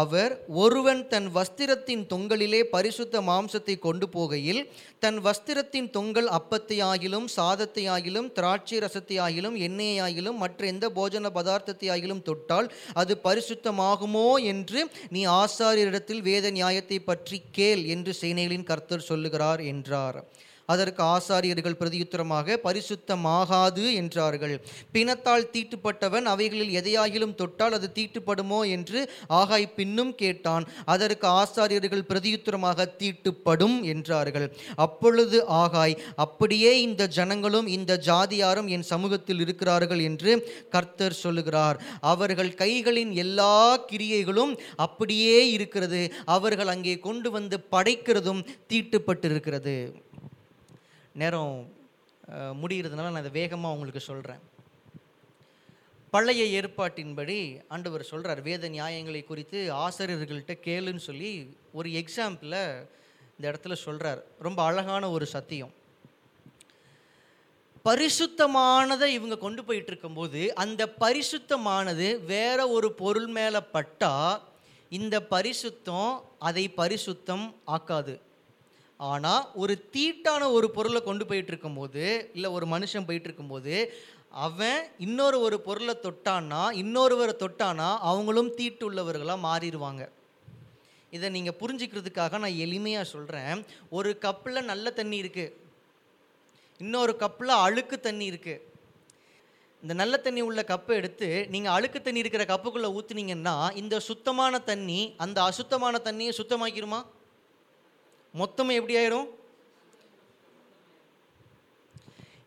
அவர் ஒருவன் தன் வஸ்திரத்தின் தொங்கலிலே பரிசுத்த மாம்சத்தை கொண்டு போகையில் தன் வஸ்திரத்தின் தொங்கல் அப்பத்தை ஆகிலும் சாதத்தை ஆகிலும் திராட்சை ரசத்தை ஆகிலும் எண்ணெயை ஆகிலும் மற்ற எந்த போஜன பதார்த்தத்தை ஆகிலும் தொட்டால் அது பரிசுத்தமாகுமோ என்று நீ ஆசாரியரிடத்தில் வேத நியாயத்தை பற்றி கேள் என்று சேனைகளின் கர்த்தர் சொல்லுகிறார் என்றார். அதற்கு ஆசாரியர்கள் பிரதியுத்தரமாக பரிசுத்தமாகாது என்றார்கள். பிணத்தால் தீட்டுப்பட்டவன் அவைகளில் எதையாகிலும் தொட்டால் அது தீட்டுப்படுமோ? என்று ஆகாய் பின்னும் கேட்டான். அதற்கு ஆசாரியர்கள் பிரதியுத்தரமாக தீட்டுப்படும் என்றார்கள். அப்பொழுது ஆகாய் அப்படியே இந்த ஜனங்களும் இந்த ஜாதியாரும் என் சமூகத்தில் இருக்கிறார்கள் என்று கர்த்தர் சொல்லுகிறார். அவர்கள் கைகளின் எல்லா கிரியைகளும் அப்படியே இருக்கிறது. அவர்கள் அங்கே கொண்டு வந்து படைக்கிறதும் தீட்டுப்பட்டிருக்கிறது. நேரம் முடிகிறதுனால நான் இதை வேகமாக உங்களுக்கு சொல்கிறேன் பழைய ஏற்பாட்டின்படி ஆண்டவர் சொல்கிறார் வேத நியாயங்களை குறித்து ஆசிரியர்கள்ட்ட கேளுன்னு சொல்லி ஒரு எக்ஸாம்பிளை இந்த இடத்துல சொல்கிறார் ரொம்ப அழகான ஒரு சத்தியம். பரிசுத்தமானதை இவங்க கொண்டு போயிட்டு இருக்கும்போது அந்த பரிசுத்தமானது வேற ஒரு பொருள் மேலே பட்டால் இந்த பரிசுத்தம் அதை பரிசுத்தம் ஆக்காது. ஆனால் ஒரு தீட்டான ஒரு பொருளை கொண்டு போயிட்டு இருக்கும்போது இல்லை ஒரு மனுஷன் போயிட்டு இருக்கும்போது அவன் இன்னொரு ஒரு பொருளை தொட்டான்னா இன்னொருவரை தொட்டானா அவங்களும் தீட்டு உள்ளவர்களாக மாறிடுவாங்க. இதை நீங்கள் புரிஞ்சுக்கிறதுக்காக நான் எளிமையாக சொல்கிறேன் ஒரு கப்பில் நல்ல தண்ணி இருக்குது இன்னொரு கப்பில் அழுக்கு தண்ணி இருக்குது இந்த நல்ல தண்ணி உள்ள கப்பை எடுத்து நீங்கள் அழுக்கு தண்ணி இருக்கிற கப்புக்குள்ளே ஊற்றுனீங்கன்னா இந்த சுத்தமான தண்ணி அந்த அசுத்தமான தண்ணியை சுத்தமாக்கிருமா? மொத்தமாக எப்படி ஆயிடும்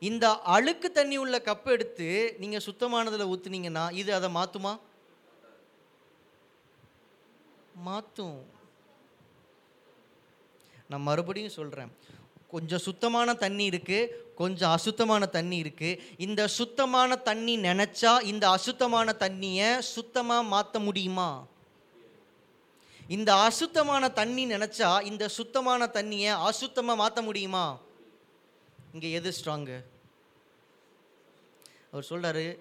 இந்த அழுக்கு தண்ணி உள்ள கப்பை எடுத்து நீங்கள் சுத்தமானதில் ஊற்றுனீங்கன்னா இது அதை மாற்றுமா மாற்றும் நான் மறுபடியும் சொல்கிறேன் கொஞ்சம் சுத்தமான தண்ணி இருக்குது கொஞ்சம் அசுத்தமான தண்ணி இருக்குது இந்த சுத்தமான தண்ணி நினச்சா இந்த அசுத்தமான தண்ணியை சுத்தமாக மாற்ற முடியுமா? இந்த அசுத்தமான தண்ணி நினச்சா இந்த சுத்தமான தண்ணியை அசுத்தமாக மாற்ற முடியுமா? இங்கே எது ஸ்ட்ராங்கு அவர் சொல்கிறாரு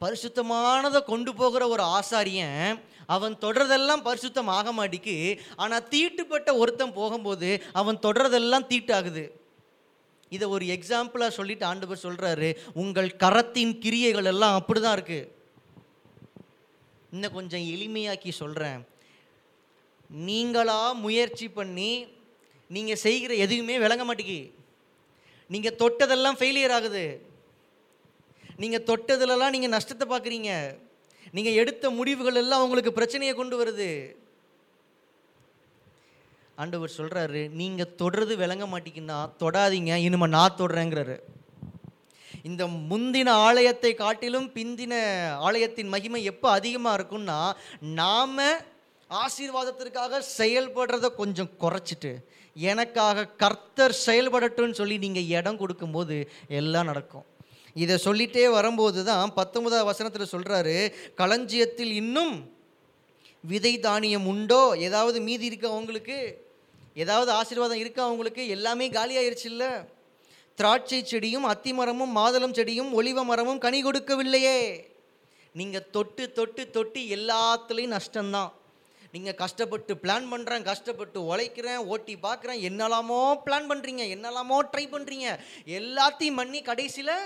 பரிசுத்தமானதை கொண்டு போகிற ஒரு ஆசாரியன் அவன் தொடர்றதெல்லாம் பரிசுத்தம் ஆக மாட்டிக்கு ஆனால் தீட்டுப்பட்ட ஒருத்தன் போகும்போது அவன் தொடர்றதெல்லாம் தீட்டாகுது. இதை ஒரு எக்ஸாம்பிளாக சொல்லிட்டு ஆண்டவர் சொல்கிறாரு உங்கள் கரத்தின் கிரியைகள் எல்லாம் அப்படிதான் இருக்குது இன்னும் கொஞ்சம் எளிமையாக்கி சொல்கிறேன் நீங்களாக முயற்சி பண்ணி நீங்கள் செய்கிற எதுவுமே விளங்க மாட்டேங்கி நீங்கள் தொட்டதெல்லாம் ஃபெயிலியர் ஆகுது. நீங்கள் தொட்டதுலலாம் நீங்கள் நஷ்டத்தை பார்க்குறீங்க. நீங்கள் எடுத்த முடிவுகள் எல்லாம் உங்களுக்கு பிரச்சனையை கொண்டு வருது. ஆண்டவர் சொல்கிறாரு நீங்கள் தொடுறது விளங்க மாட்டீங்கன்னா தொடாதீங்க இனிமே நான் தொடுறேங்கிறாரு. இந்த முந்தின ஆலயத்தை காட்டிலும் பிந்தின ஆலயத்தின் மகிமை எப்போ அதிகமாக இருக்கும்னா நாம் ஆசீர்வாதத்திற்காக செயல்படுறத கொஞ்சம் குறைச்சிட்டு எனக்காக கர்த்தர் செயல்படட்டும்னு சொல்லி நீங்கள் இடம் கொடுக்கும்போது எல்லாம் நடக்கும். இதை சொல்லிட்டே வரும்போது தான் பத்தொன்பதாம் வசனத்தில் சொல்கிறாரு களஞ்சியத்தில் இன்னும் விதை தானியம் உண்டோ? ஏதாவது மீதி இருக்கா உங்களுக்கு? ஏதாவது ஆசீர்வாதம் இருக்கா அவங்களுக்கு எல்லாமே காலியாயிருச்சு இல்லை திராட்சை செடியும் அத்திமரமும் மாதுளம் செடியும் ஒளிவ மரமும் கனி கொடுக்கவில்லையே. நீங்கள் தொட்டு தொட்டு தொட்டு எல்லாத்துலேயும் நஷ்டம்தான். நீங்கள் கஷ்டப்பட்டு பிளான் பண்ணுறேன் கஷ்டப்பட்டு உழைக்கிறேன் ஓட்டி பார்க்குறேன் என்னெல்லாமோ பிளான் பண்ணுறீங்க என்னெல்லாமோ ட்ரை பண்ணுறீங்க எல்லாத்தையும் பண்ணி கடைசியில்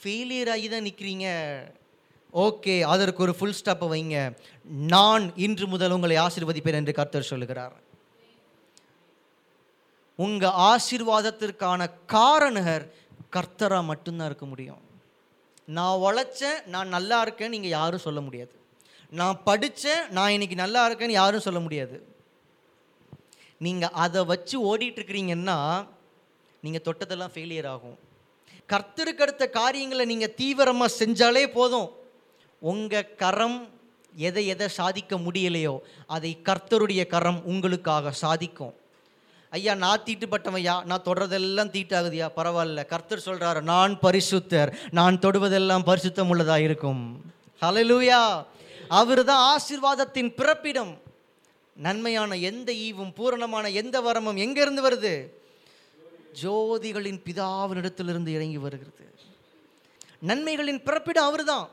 ஃபெயிலியர் ஆகி தான் நிற்கிறீங்க ஓகே அதற்கு ஒரு ஃபுல் ஸ்டாப்பை வைங்க. நான் இன்று முதல் உங்களை ஆசீர்வதிப்பேன் என்று கர்த்தர் சொல்லுகிறார். உங்கள் ஆசீர்வாதத்திற்கான காரணர் கர்த்தரா மட்டும்தான் இருக்க முடியும். நான் உழைச்சேன் நான் நல்லா இருக்கேன்னு நீங்கள் யாரும் சொல்ல முடியாது. நான் படித்தேன் நான் இன்னைக்கு நல்லா இருக்கேன்னு யாரும் சொல்ல முடியாது. நீங்கள் அதை வச்சு ஓடிட்டுருக்கிறீங்கன்னா நீங்கள் தொட்டதெல்லாம் ஃபெயிலியர் ஆகும். கர்த்தருக்கு அடுத்த காரியங்களை நீங்கள் தீவிரமாக செஞ்சாலே போதும். உங்கள் கரம் எதை எதை சாதிக்க முடியலையோ அதை கர்த்தருடைய கரம் உங்களுக்காக சாதிக்கும். ஐயா நான் தீட்டுப்பட்டவையா நான் தொடர்றதெல்லாம் தீட்டாகுதியா? பரவாயில்ல. கர்த்தர் சொல்கிறாரு நான் பரிசுத்தர். நான் தொடுவதெல்லாம் பரிசுத்தம் உள்ளதாக இருக்கும் ஹலலூயா அவர் தான் ஆசீர்வாதத்தின் பிறப்பிடம் நன்மையான எந்த ஈவும் பூரணமான எந்த வரமும் எங்கேருந்து வருது? ஜோதிகளின் பிதாவினிடத்திலிருந்து இறங்கி வருகிறது. நன்மைகளின் பிறப்பிடம் அவர்தான்.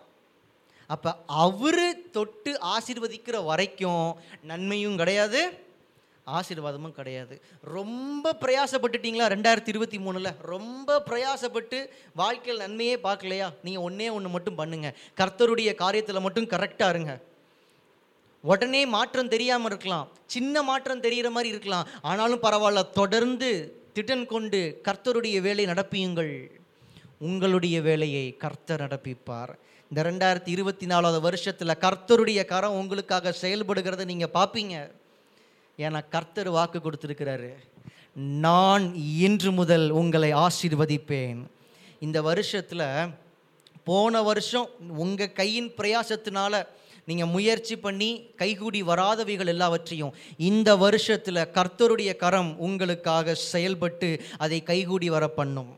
அப்போ அவர் தொட்டு ஆசீர்வதிக்கிற வரைக்கும் நன்மையும் கிடையாது ஆசீர்வாதமும் கிடையாது. ரொம்ப பிரயாசப்பட்டுட்டீங்களா ரெண்டாயிரத்தி இருபத்தி மூணில்? ரொம்ப பிரயாசப்பட்டு வாழ்க்கையில் நன்மையே பார்க்கலையா? நீங்கள் ஒன்றே ஒன்று மட்டும் பண்ணுங்கள் கர்த்தருடைய காரியத்தில் மட்டும் கரெக்டாக இருங்க. உடனே மாற்றம் தெரியாமல் இருக்கலாம். சின்ன மாற்றம் தெரிகிற மாதிரி இருக்கலாம். ஆனாலும் பரவாயில்ல தொடர்ந்து திடன் கொண்டு கர்த்தருடைய வேலை நடப்பியுங்கள். உங்களுடைய வேலையை கர்த்தர் நடப்பிப்பார். இந்த ரெண்டாயிரத்தி இருபத்தி நாலாவது வருஷத்தில் கர்த்தருடைய கரம் உங்களுக்காக செயல்படுகிறத நீங்கள் பார்ப்பீங்க ஏன்னா கர்த்தர் வாக்கு கொடுத்துருக்கிறாரு. நான் இன்று முதல் உங்களை ஆசீர்வதிப்பேன். இந்த வருஷத்தில் போன வருஷம் உங்கள் கையின் பிரயாசத்தினால நீங்கள் முயற்சி பண்ணி கைகூடி வராதவைகள் எல்லாவற்றையும் இந்த வருஷத்தில் கர்த்தருடைய கரம் உங்களுக்காக செயல்பட்டு அதை கைகூடி வர பண்ணும்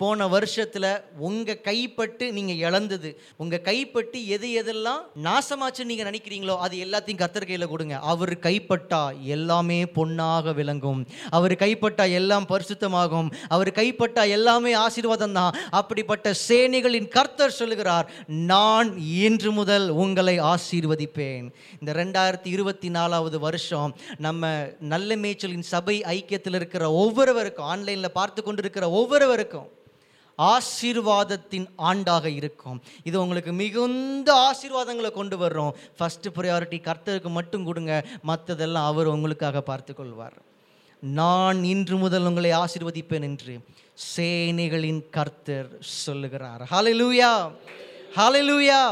போன வருஷத்தில் உங்கள் கைப்பட்டு நீங்கள் இழந்தது. உங்கள் கைப்பட்டு எது எதெல்லாம் நாசமாச்சுன்னு நீங்கள் நினைக்கிறீங்களோ அது எல்லாத்தையும் கத்தர் கையில் கொடுங்க. அவர் கைப்பட்டா எல்லாமே பொன்னாக விளங்கும். அவர் கைப்பட்டா எல்லாம் பரிசுத்தமாகும். அவர் கைப்பட்டா எல்லாமே ஆசீர்வாதம் தான். அப்படிப்பட்ட சேனைகளின் கர்த்தர் சொல்லுகிறார் நான் இன்று முதல் உங்களை ஆசீர்வதிப்பேன். இந்த ரெண்டாயிரத்தி இருபத்தி நாலாவது வருஷம் நம்ம நல்ல மேய்ச்சலின் சபை ஐக்கியத்தில் இருக்கிற ஒவ்வொருவருக்கும் ஆன்லைனில் பார்த்து கொண்டிருக்கிற ஒவ்வொருவருக்கும் ஆசீர்வாதத்தின் ஆண்டாக இருக்கும். இது உங்களுக்கு மிகுந்த ஆசீர்வாதங்களை கொண்டு வர்றோம் ஃபஸ்ட்டு ப்ரையாரிட்டி கர்த்தருக்கு மட்டும் கொடுங்க. மற்றதெல்லாம் அவர் உங்களுக்காக பார்த்து கொள்வார் நான் இன்று முதல் உங்களை ஆசீர்வதிப்பேன் என்று சேனைகளின் கர்த்தர் சொல்லுகிறார். ஹalleluya ஹalleluya